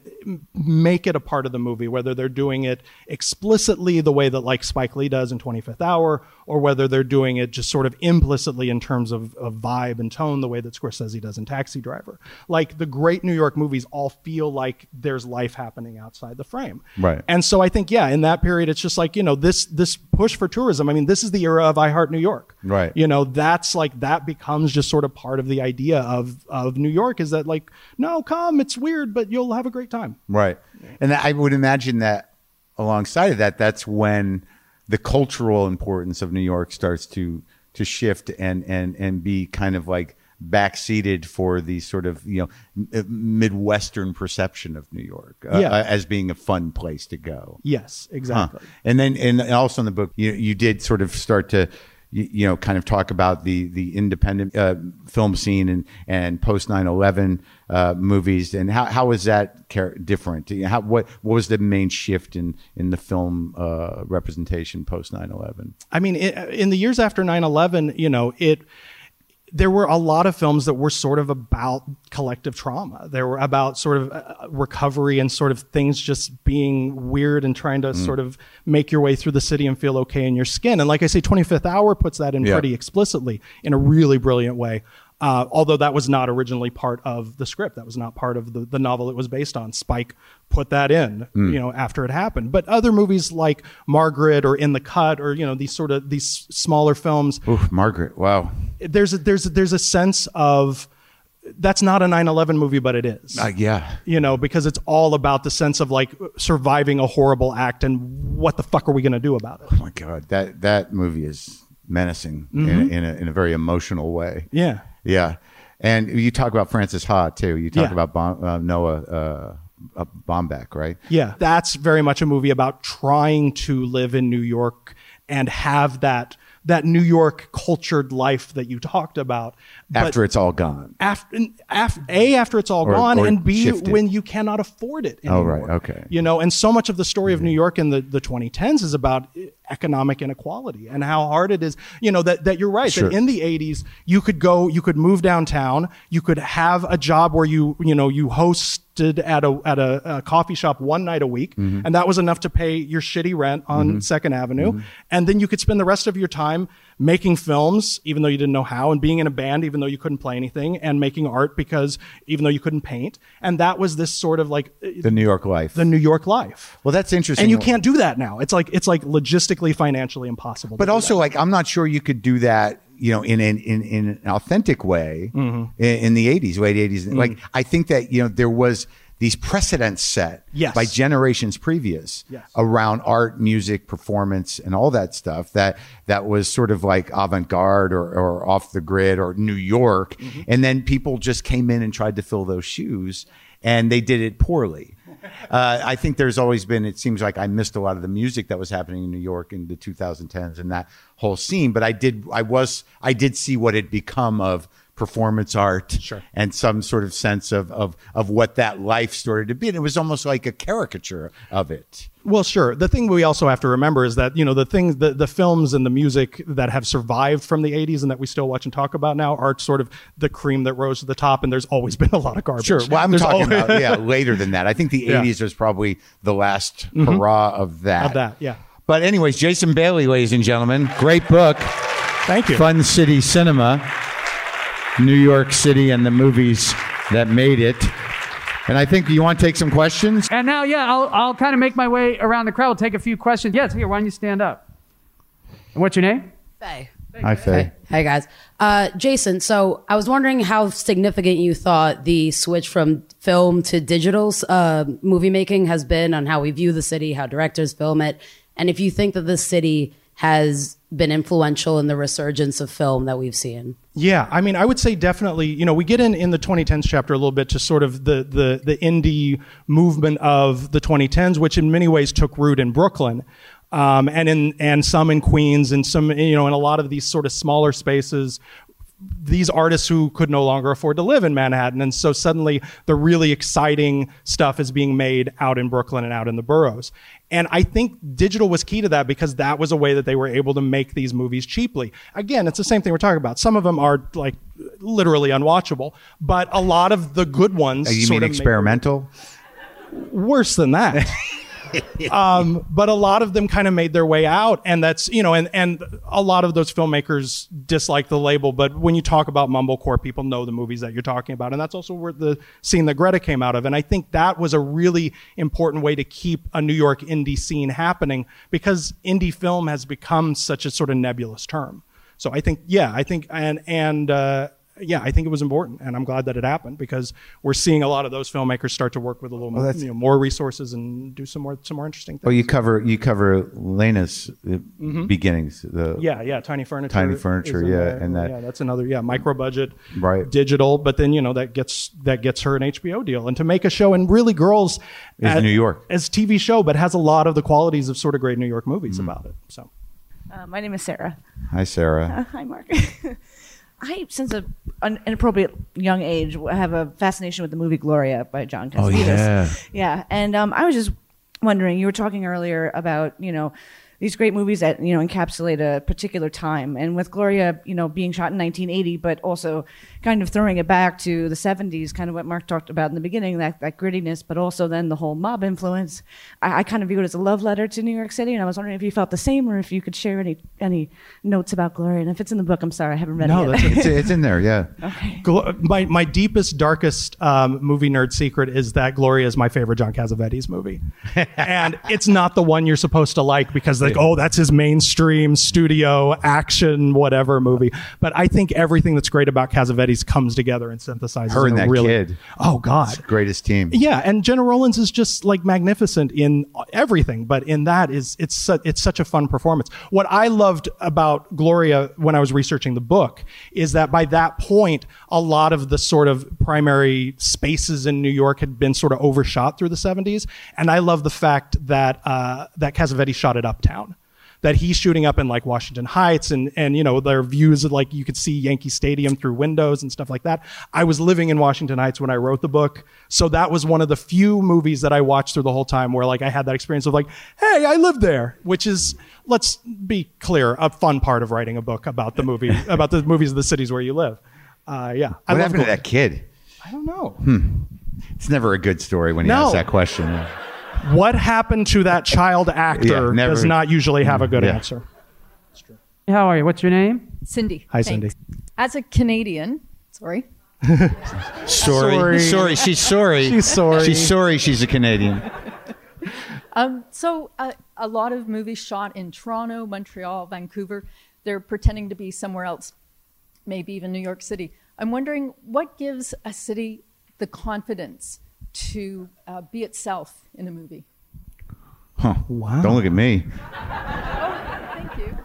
make it a part of the movie, whether they're doing it explicitly the way that like Spike Lee does in 25th Hour, or whether they're doing it just sort of implicitly in terms of, of vibe and tone, the way that Scorsese does in Taxi Driver. Like the great New York movies all feel like there's life happening outside the frame. Right. And so I think, yeah, in that period, it's just like, you know, this this push for tourism. I mean, this is the era of I Heart New York. Right. You know, that's like that becomes just sort of part of the idea of of New York is that like, no, come, it's weird, but you'll have a great time. Right. And I would imagine that alongside of that, that's when the cultural importance of New York starts to to shift and and and be kind of like backseated for the sort of you know midwestern perception of New York uh, Yeah. as being a fun place to go. Yes, Huh. exactly. And then, and also in the book, you you did sort of start to, you, you know, kind of talk about the the independent uh, film scene and and post 9-11 uh, movies, and how how was that char- different? How what what was the main shift in in the film uh, representation post 9-11? I mean, i in the years after 9/11, you know, it there were a lot of films that were sort of about collective trauma. They were about sort of uh, recovery and sort of things just being weird and trying to sort of make your way through the city and feel okay in your skin. And like I say, 25th Hour puts that in Yeah. pretty explicitly in a really brilliant way. Uh, although that was not originally part of the script, that was not part of the, the novel it was based on. Spike put that in, you know, after it happened. But other movies like Margaret or In the Cut or you know these sort of these smaller films, Oof, Margaret, wow, there's a, there's a, there's a sense of that's not a 9/11 movie, but it is. uh, yeah, you know, because it's all about the sense of like surviving a horrible act and what the fuck are we going to do about it? oh my god, that that movie is menacing in, in a in a very emotional way. Yeah. Yeah, and you talk about Frances Ha too. You talk Yeah. about Bom, uh, Noah uh, uh, Baumbach, right? Yeah, that's very much a movie about trying to live in New York and have that that New York cultured life that you talked about. After it's all gone. after, af, a after it's all Or- gone, or and b shifted. when you cannot afford it. Oh, right, okay. Mm-hmm. You know, and so much of the story of New York in the, the 2010s is about economic inequality and how hard it is. You know that that you're right. Sure. That in the 80s you could go, you could move downtown, you could have a job where you you know you hosted at a at a, a coffee shop one night a week, Mm-hmm. and that was enough to pay your shitty rent on Second Avenue, Mm-hmm. and then you could spend the rest of your time making films, even though you didn't know how, and being in a band, even though you couldn't play anything, and making art because even though you couldn't paint, and that was this sort of like uh, The New York life. the New York life. well, that's interesting. And you can't do that now. It's like it's like logistically, financially impossible. But also, like, I'm not sure you could do that. You know, in an in, in an authentic way Mm-hmm. in, in the '80s, late '80s. Like, I think that you know there was these precedents set Yes. by generations previous Yes. around art, music, performance, and all that stuff. That that was sort of like avant-garde or, or off the grid or New York, Mm-hmm. and then people just came in and tried to fill those shoes, and they did it poorly. Uh, I think there's always been. It seems like I missed a lot of the music that was happening in New York in the 2010s and that whole scene. But I did. I was. I did see what had become of performance art Sure. and some sort of sense of, of of what that life started to be. And it was almost like a caricature of it. Well, sure. The thing we also have to remember is that you know the things, the the films and the music that have survived from the '80s and that we still watch and talk about now are sort of the cream that rose to the top. And there's always been a lot of garbage. Sure. Well, I'm There's talking always- about yeah later than that. I think the Yeah. Mm-hmm. 80s was probably the last hurrah of that. Of that, yeah. But anyways, Jason Bailey, ladies and gentlemen, great book. Thank you. Fun City Cinema, New York City, and the movies that made it. And I think you want to take some questions. And now, yeah, I'll, I'll kind of make my way around the crowd. We'll take a few questions. Yes, here, why don't you stand up? And what's your name? Faye. Hi, Faye. Hey, hey guys. Uh, Jason, so I was wondering how significant you thought the switch from film to digital uh, movie making has been on how we view the city, how directors film it, and if you think that the city has been influential in the resurgence of film that we've seen. Yeah, I mean, I would say definitely. You know, we get in in the 2010s chapter a little bit to sort of the the the indie movement of the 2010s, which in many ways took root in Brooklyn, um, and in and some in Queens, and some you know in a lot of these sort of smaller spaces. These artists who could no longer afford to live in Manhattan, and so suddenly the really exciting stuff is being made out in Brooklyn and out in the boroughs. And I think digital was key to that because that was a way that they were able to make these movies cheaply. Again, it's the same thing we're talking about. Some of them are like literally unwatchable, but a lot of the good ones. Uh, You mean experimental? worse than that. um, but a lot of them kind of made their way out, and that's you know, and and a lot of those filmmakers dislike the label. But when you talk about mumblecore, people know the movies that you're talking about, and that's also where the scene that Greta came out of. And I think that was a really important way to keep a New York indie scene happening because indie film has become such a sort of nebulous term. So I think, yeah, I think, and and uh, yeah, I think it was important, and I'm glad that it happened because we're seeing a lot of those filmmakers start to work with a little more, you know, more resources and do some more some more interesting things. Well, you cover you cover Lena's uh, beginnings. The, Mm-hmm. yeah, yeah, tiny furniture, Tiny furniture, yeah, there. and that- yeah, that's another yeah, micro budget, Right. digital, but then you know that gets that gets her an HBO deal, and to make a show and really girls Is at- New York. as TV show, but has a lot of the qualities of sort of great New York movies Mm. about it. So Uh, my name is Sarah. Hi, Sarah. Uh, hi, Marc. I, since a, an inappropriate young age, have a fascination with the movie Gloria by John Cassavetes. Oh, yeah. yeah. And um, I was just wondering. You were talking earlier about you know these great movies that you know encapsulate a particular time, and with Gloria, you know, being shot in 1980, but also kind of throwing it back to the 70s, kind of what Mark talked about in the beginning, that that grittiness, but also then the whole mob influence. I, I kind of view it as a love letter to New York City, and I was wondering if you felt the same, or if you could share any any notes about Gloria. And if it's in the book, I'm sorry, I haven't read No, it that's yet. it's, it's in there, yeah. Glo- my my deepest, darkest um, movie nerd secret is that Gloria is my favorite John Cassavetes movie, and it's not the one you're supposed to like because like oh that's his mainstream studio action whatever movie. But I think everything that's great about Cassavetes comes together and synthesizes. Her and that really, kid. Oh God. Greatest team. Yeah, and Gena Rowlands is just like magnificent in everything, but in that is it's su- it's such a fun performance. What I loved about Gloria when I was researching the book is that by that point, a lot of the sort of primary spaces in New York had been sort of overshot through the '70s, and I love the fact that uh, that Cassavetes shot it uptown that he's shooting up in like Washington Heights and and you know their views of like you could see Yankee Stadium through windows and stuff like that. I was living in Washington Heights when I wrote the book, so that was one of the few movies that I watched through the whole time where like I had that experience of like, hey, I lived there, which is let's be clear, a fun part of writing a book about the movie about the movies of the cities where you live. Uh, yeah, I What love happened to that kid? I don't know. It's never a good story when you No. ask that question. What happened to that child actor Yeah, never- does not usually have a good Yeah. answer. How are you? What's your name? Cindy. Hi, thanks. Cindy. As a Canadian, sorry. Sorry. Sorry. Sorry. She's sorry. She's sorry. She's sorry she's a Canadian. Um, so uh, a lot of movies shot in Toronto, Montreal, Vancouver, they're pretending to be somewhere else, maybe even New York City. I'm wondering what gives a city the confidence to uh, be itself in a movie. Huh. Wow. Don't look at me. Thank you.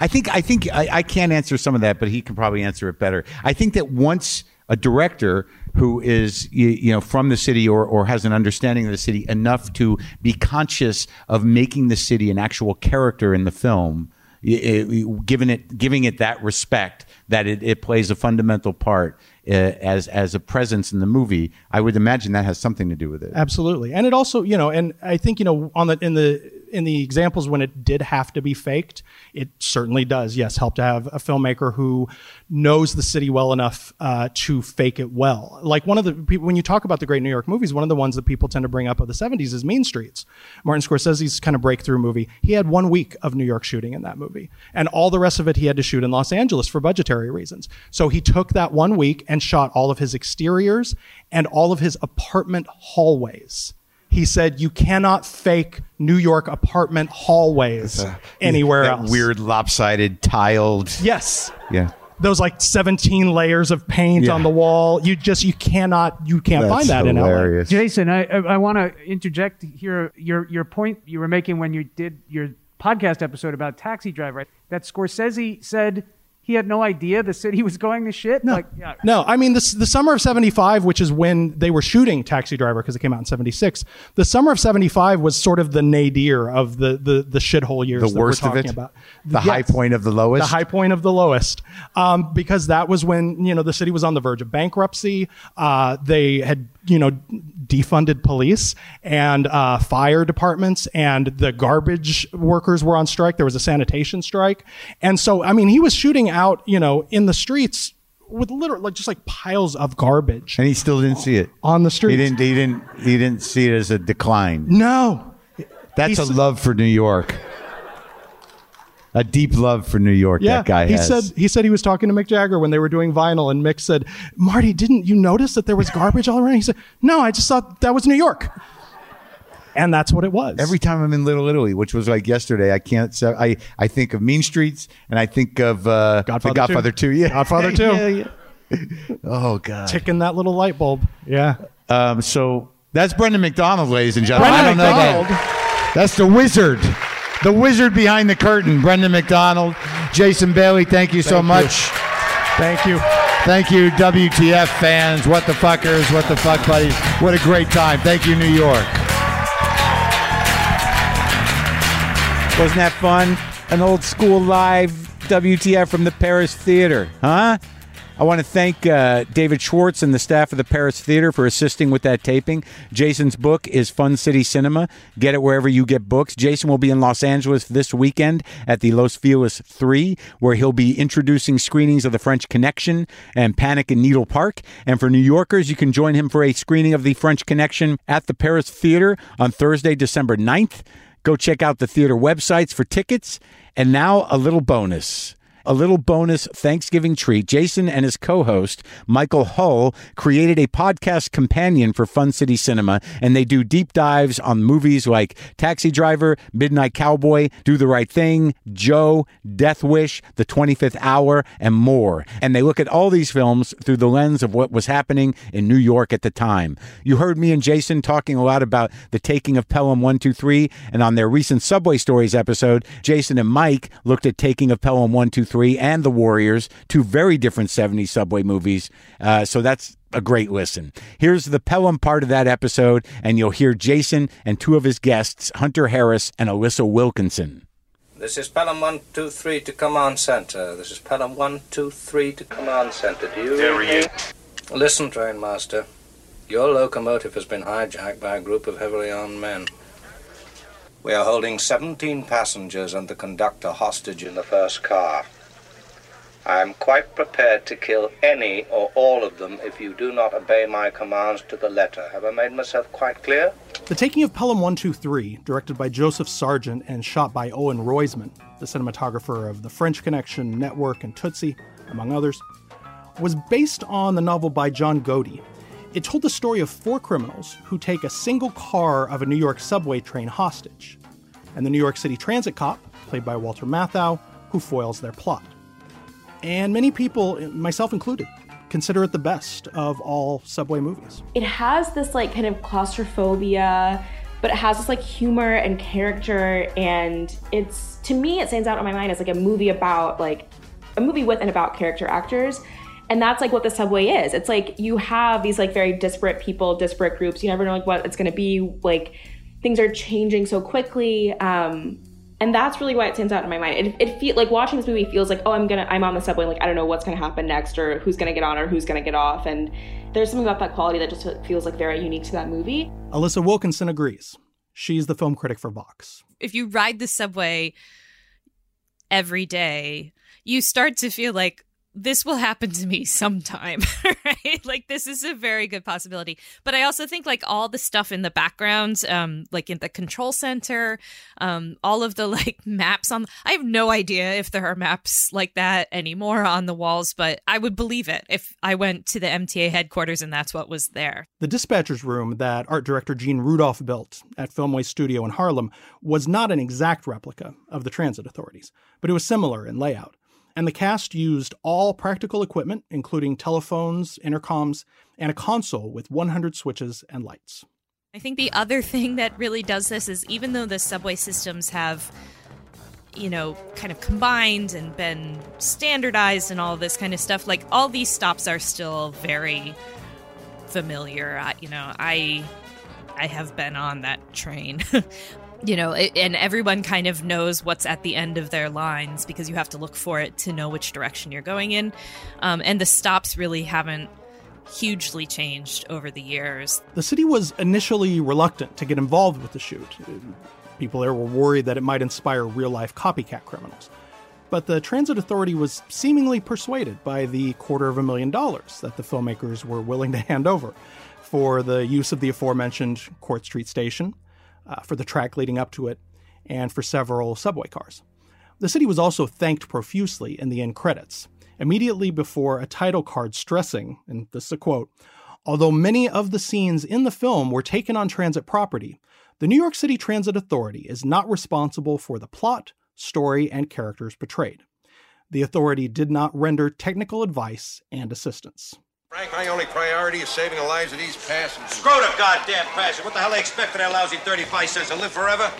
I think I think I, I can't answer some of that, but he can probably answer it better. I think that once a director who is you, you know from the city or or has an understanding of the city enough to be conscious of making the city an actual character in the film, i- i- giving it giving it that respect that it, it plays a fundamental part Uh, as as a presence in the movie, I would imagine that has something to do with it. Absolutely, and it also, you know, and I think you know, on the in the in the examples when it did have to be faked, it certainly does. Yes, help to have a filmmaker who knows the city well enough uh, to fake it well. Like one of the people when you talk about the great New York movies, one of the ones that people tend to bring up of the '70s is Mean Streets. Martin Scorsese's kind of breakthrough movie. He had one week of New York shooting in that movie, and all the rest of it he had to shoot in Los Angeles for budgetary reasons. So he took that one week and shot all of his exteriors and all of his apartment hallways. He said, "You cannot fake New York apartment hallways anywhere that else." weird lopsided tiled. Yes. Yeah. Those like 17 layers of paint Yeah. on the wall. You just you cannot you can't That's find that in LA. hilarious. Jason, I, I, I want to interject here. Your your point you were making when you did your podcast episode about Taxi Driver, that Scorsese said he had no idea the city was going to shit. No, Like, yeah. no. I mean, this, the summer of '75, which is when they were shooting Taxi Driver because it came out in '76. The summer of '75 was sort of the nadir of the the, the shithole years. The that we're worst of it? About. The high point of the lowest? The high point of the lowest, um, because that was when you know the city was on the verge of bankruptcy. Uh, they had you know defunded police and uh, fire departments, and the garbage workers were on strike. There was a sanitation strike, and so I mean, he was shooting out you know in the streets with literally like just like piles of garbage And he still didn't see it. on the street. He didn't. He didn't. He didn't see it as a decline. No. That's a love for New York. A deep love for New York. Yeah, that guy he has. said he said he was talking to Mick Jagger when they were doing vinyl, and Mick said, "Marty, didn't you notice that there was garbage all around?" He said, "No, I just thought that was New York," and that's what it was. Every time I'm in Little Italy, which was like yesterday, I can't. say I I think of Mean Streets, and I think of uh, Godfather the Godfather 2. Yeah, Godfather 2. Yeah, yeah. Oh God. ticking that little light bulb. Yeah, Um, so that's Brendan McDonald, ladies and gentlemen. Brendan I don't know McDonald. that. That's the wizard, the wizard behind the curtain, Brendan McDonald. Jason Bailey, thank you so Thank you. much. thank you. Thank you, WTF fans, what the fuckers, what the fuck buddies. What a great time. Thank you, New York. Wasn't that fun? An old school live WTF from the Paris Theater, huh? I want to thank uh, David Schwartz and the staff of the Paris Theater for assisting with that taping. Jason's book is Fun City Cinema. Get it wherever you get books. Jason will be in Los Angeles this weekend at the Los Feliz 3, where he'll be introducing screenings of The French Connection and Panic in Needle Park. And for New Yorkers, you can join him for a screening of The French Connection at the Paris Theater on Thursday, December 9th. Go check out the theater websites for tickets. And now a little bonus. A little bonus Thanksgiving treat. Jason and his co host, Michael Hull, created a podcast companion for Fun City Cinema, and they do deep dives on movies like Taxi Driver, Midnight Cowboy, Do the Right Thing, Joe, Death Wish, The 25th Hour, and more. And they look at all these films through the lens of what was happening in New York at the time. You heard me and Jason talking a lot about the taking of Pelham 123, and on their recent Subway Stories episode, Jason and Mike looked at taking of Pelham 123 and The Warriors, two very different 70s Subway movies. Uh, so that's a great listen. Here's the Pelham part of that episode, and you'll hear Jason and two of his guests, Hunter Harris and Alissa Wilkinson. This is Pelham 123 to Command Center. This is Pelham 123 to Command Center. Do you read me? Listen, train master. Your locomotive has been hijacked by a group of heavily armed men. We are holding 17 passengers and the conductor hostage in the first car. I am quite prepared to kill any or all of them if you do not obey my commands to the letter. Have I made myself quite clear? The Taking of Pelham 123, directed by Joseph Sargent and shot by Owen Roizman, the cinematographer of The French Connection, Network, and Tootsie, among others, was based on the novel by John Godey. It told the story of four criminals who take a single car of a New York subway train hostage, and the New York City Transit cop, played by Walter Matthau, who foils their plot. And many people, myself included, consider it the best of all subway movies. it has this like kind of claustrophobia but it has this like humor and character and it's to me it stands out in my mind as like a movie about like a movie with and about character actors and that's like what the subway is. It's like you have these like very disparate people disparate groups. You never know like what it's going to be. Like things are changing so quickly. Um and that's really why it stands out in my mind. It, it feel like watching this movie feels like, oh, I'm gonna, I'm on the subway, like I don't know what's gonna happen next, or who's gonna get on, or who's gonna get off. And there's something about that quality that just feels like very unique to that movie. Alissa Wilkinson agrees. She's the film critic for Vox. if you ride the subway every day, you start to feel like this will happen to me sometime, right? Like this is a very good possibility. But I also think like all the stuff in the background, um, like in the control center, um, all of the like maps on I have no idea if there are maps like that anymore on the walls, but I would believe it if I went to the MTA headquarters and that's what was there. The dispatcher's room that art director Gene Rudolf built at Filmway Studio in Harlem was not an exact replica of the transit authorities, but it was similar in layout. And the cast used all practical equipment, including telephones, intercoms, and a console with 100 switches and lights. I think the other thing that really does this is even though the subway systems have, you know, kind of combined and been standardized and all this kind of stuff, like all these stops are still very familiar. You know, I I have been on that train. you know, and everyone kind of knows what's at the end of their lines because you have to look for it to know which direction you're going in. Um, and the stops really haven't hugely changed over the years. The city was initially reluctant to get involved with the shoot. People there were worried that it might inspire real life copycat criminals. But the Transit Authority was seemingly persuaded by the quarter of a million dollars that the filmmakers were willing to hand over for the use of the aforementioned Court Street station, uh, for the track leading up to it, and for several subway cars. The city was also thanked profusely in the end credits, immediately before a title card stressing, and this is a quote, although many of the scenes in the film were taken on transit property, the New York City Transit Authority is not responsible for the plot, story, and characters portrayed. The authority did not render technical advice and assistance. Frank, my only priority is saving the lives of these passengers. Screw the goddamn passenger. What the hell they expect for their lousy 35 cents to live forever?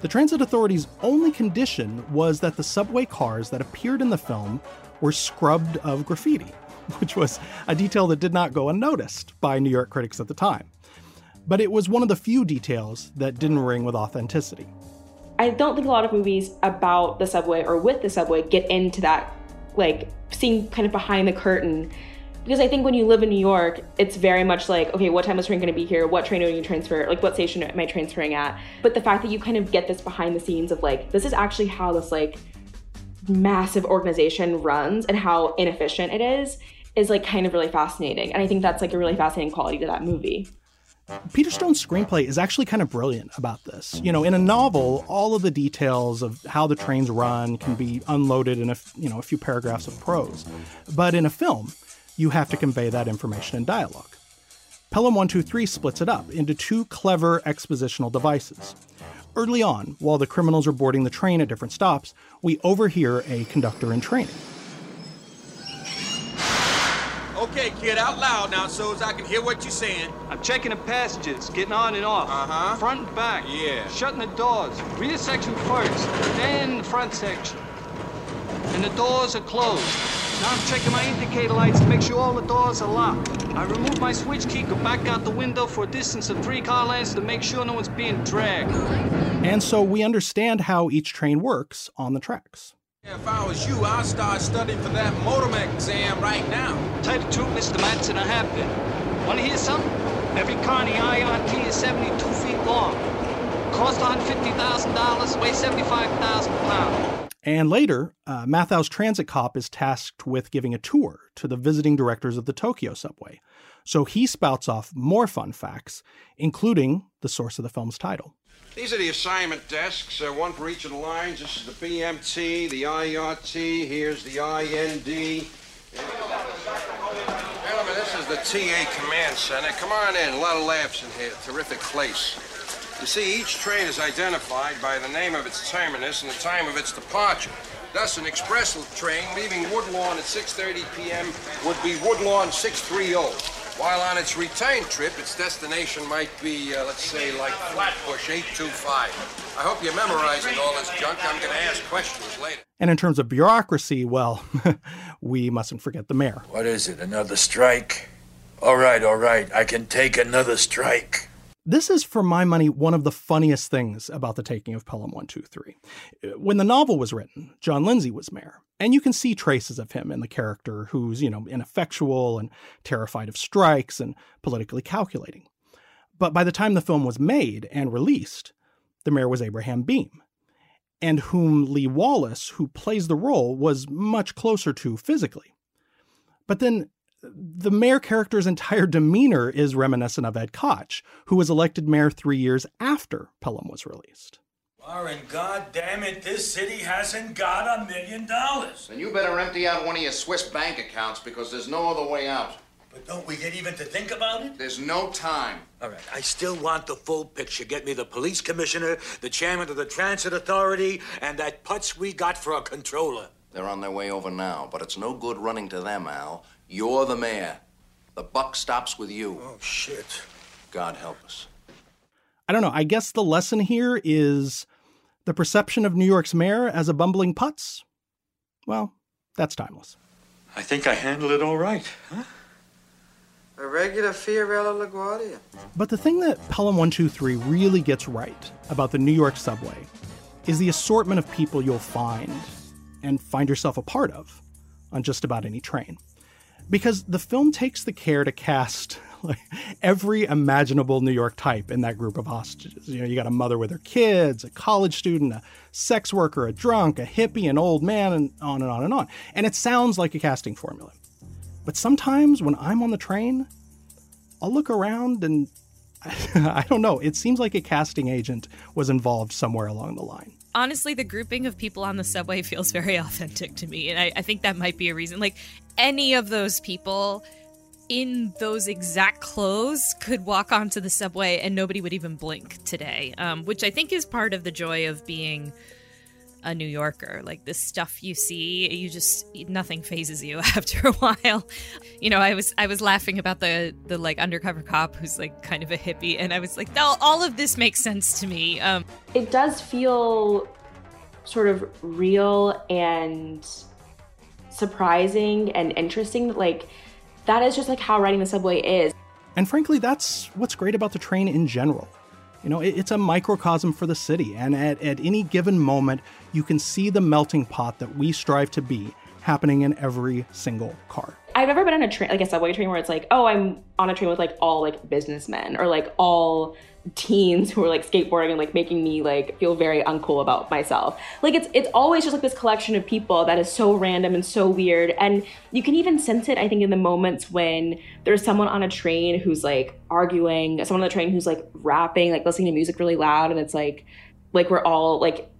The Transit Authority's only condition was that the subway cars that appeared in the film were scrubbed of graffiti, which was a detail that did not go unnoticed by New York critics at the time. But it was one of the few details that didn't ring with authenticity. I don't think a lot of movies about the subway or with the subway get into that, like seeing kind of behind the curtain. Because I think when you live in New York, it's very much like, okay, what time is train going to be here? What train are you transfer? Like, what station am I transferring at? But the fact that you kind of get this behind the scenes of like, this is actually how this like massive organization runs and how inefficient it is, is like kind of really fascinating. And I think that's like a really fascinating quality to that movie. Peter Stone's screenplay is actually kind of brilliant about this. You know, in a novel, all of the details of how the trains run can be unloaded in a you know a few paragraphs of prose, but in a film, you have to convey that information in dialogue. Pelham 123 splits it up into two clever expositional devices. Early on, while the criminals are boarding the train at different stops, we overhear a conductor in training. Okay, kid, out loud now so as I can hear what you're saying. I'm checking the passages, getting on and off. Uh-huh. Front and back. Yeah. Shutting the doors. Rear section first, then the front section. And the doors are closed. Now I'm checking my indicator lights to make sure all the doors are locked. I remove my switch key, go back out the window for a distance of three car lengths to make sure no one's being dragged. And so we understand how each train works on the tracks. If I was you, I'd start studying for that motormech exam right now. Tell you the truth, Mr. Matson, I have been. Want to hear something? Every car in the IRT is 72 feet long. Cost $150,000, weighs 75,000 pounds. And later, uh, Matthau's transit cop is tasked with giving a tour to the visiting directors of the Tokyo subway. So he spouts off more fun facts, including the source of the film's title. These are the assignment desks, uh, one for each of the lines. This is the BMT, the IRT, here's the IND. Gentlemen, this is the TA Command Center. Come on in, a lot of laughs in here. Terrific place. You see, each train is identified by the name of its terminus and the time of its departure. Thus, an express train leaving Woodlawn at 6.30 p.m. would be Woodlawn 630. While on its return trip, its destination might be, uh, let's say, like Flatbush 825. I hope you're memorizing all this junk. I'm going to ask questions later. And in terms of bureaucracy, well, we mustn't forget the mayor. What is it, another strike? All right, all right, I can take another strike. This is, for my money, one of the funniest things about the taking of Pelham 123. When the novel was written, John Lindsay was mayor, and you can see traces of him in the character who's, you know, ineffectual and terrified of strikes and politically calculating. But by the time the film was made and released, the mayor was Abraham Beame, and whom Lee Wallace, who plays the role, was much closer to physically. But then the mayor character's entire demeanor is reminiscent of Ed Koch, who was elected mayor three years after Pelham was released. Warren, God damn it, this city hasn't got a million dollars. Then you better empty out one of your Swiss bank accounts because there's no other way out. But don't we get even to think about it? There's no time. All right, I still want the full picture. Get me the police commissioner, the chairman of the transit authority, and that putz we got for a controller. They're on their way over now, but it's no good running to them, Al. You're the mayor. The buck stops with you. Oh, shit. God help us. I don't know. I guess the lesson here is the perception of New York's mayor as a bumbling putz. Well, that's timeless. I think I handled it all right, huh? A regular Fiorello LaGuardia. But the thing that Pelham 123 really gets right about the New York subway is the assortment of people you'll find and find yourself a part of on just about any train. Because the film takes the care to cast like every imaginable New York type in that group of hostages. You know, you got a mother with her kids, a college student, a sex worker, a drunk, a hippie, an old man, and on and on and on. And it sounds like a casting formula. But sometimes when I'm on the train, I'll look around and I don't know. It seems like a casting agent was involved somewhere along the line. Honestly, the grouping of people on the subway feels very authentic to me. And I, I think that might be a reason. Like, any of those people in those exact clothes could walk onto the subway and nobody would even blink today, um, which I think is part of the joy of being a New Yorker. Like this stuff you see, you just nothing phases you after a while. You know, I was I was laughing about the the like undercover cop who's like kind of a hippie, and I was like, no, all of this makes sense to me. Um, it does feel sort of real and surprising and interesting. Like that is just like how riding the subway is. And frankly, that's what's great about the train in general. You know, it's a microcosm for the city, and at, at any given moment, you can see the melting pot that we strive to be happening in every single car. I've never been on a train, like a subway train, where it's like, oh, I'm on a train with like all like businessmen or like all teens who are like skateboarding and like making me like feel very uncool about myself. Like it's it's always just like this collection of people that is so random and so weird. And you can even sense it, I think, in the moments when there's someone on a train who's like arguing, someone on the train who's like rapping, like listening to music really loud, and it's like like we're all like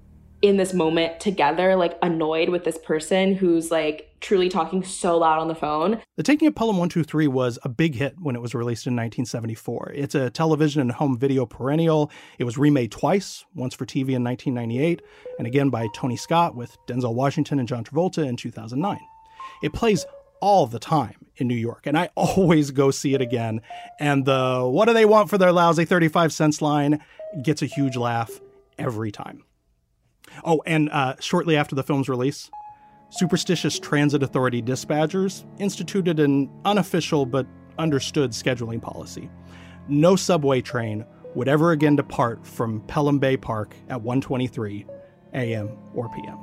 in this moment together, like annoyed with this person who's like truly talking so loud on the phone. The Taking of Pelham 123 was a big hit when it was released in 1974. It's a television and home video perennial. It was remade twice, once for TV in 1998, and again by Tony Scott with Denzel Washington and John Travolta in 2009. It plays all the time in New York, and I always go see it again. And the what do they want for their lousy 35 cents line gets a huge laugh every time. Oh, and uh, shortly after the film's release, superstitious transit authority dispatchers instituted an unofficial but understood scheduling policy. No subway train would ever again depart from Pelham Bay Park at 1:23 a.m. or p.m.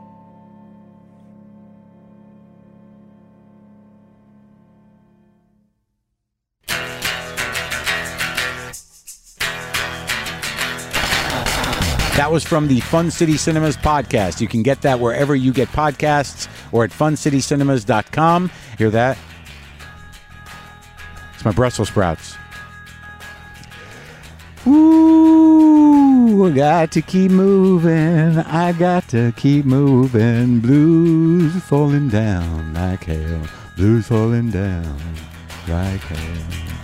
That was from the Fun City Cinemas podcast. You can get that wherever you get podcasts or at funcitycinemas.com. Hear that? It's my Brussels sprouts. Ooh, I got to keep moving. I got to keep moving. Blues falling down like hell. Blues falling down like hell.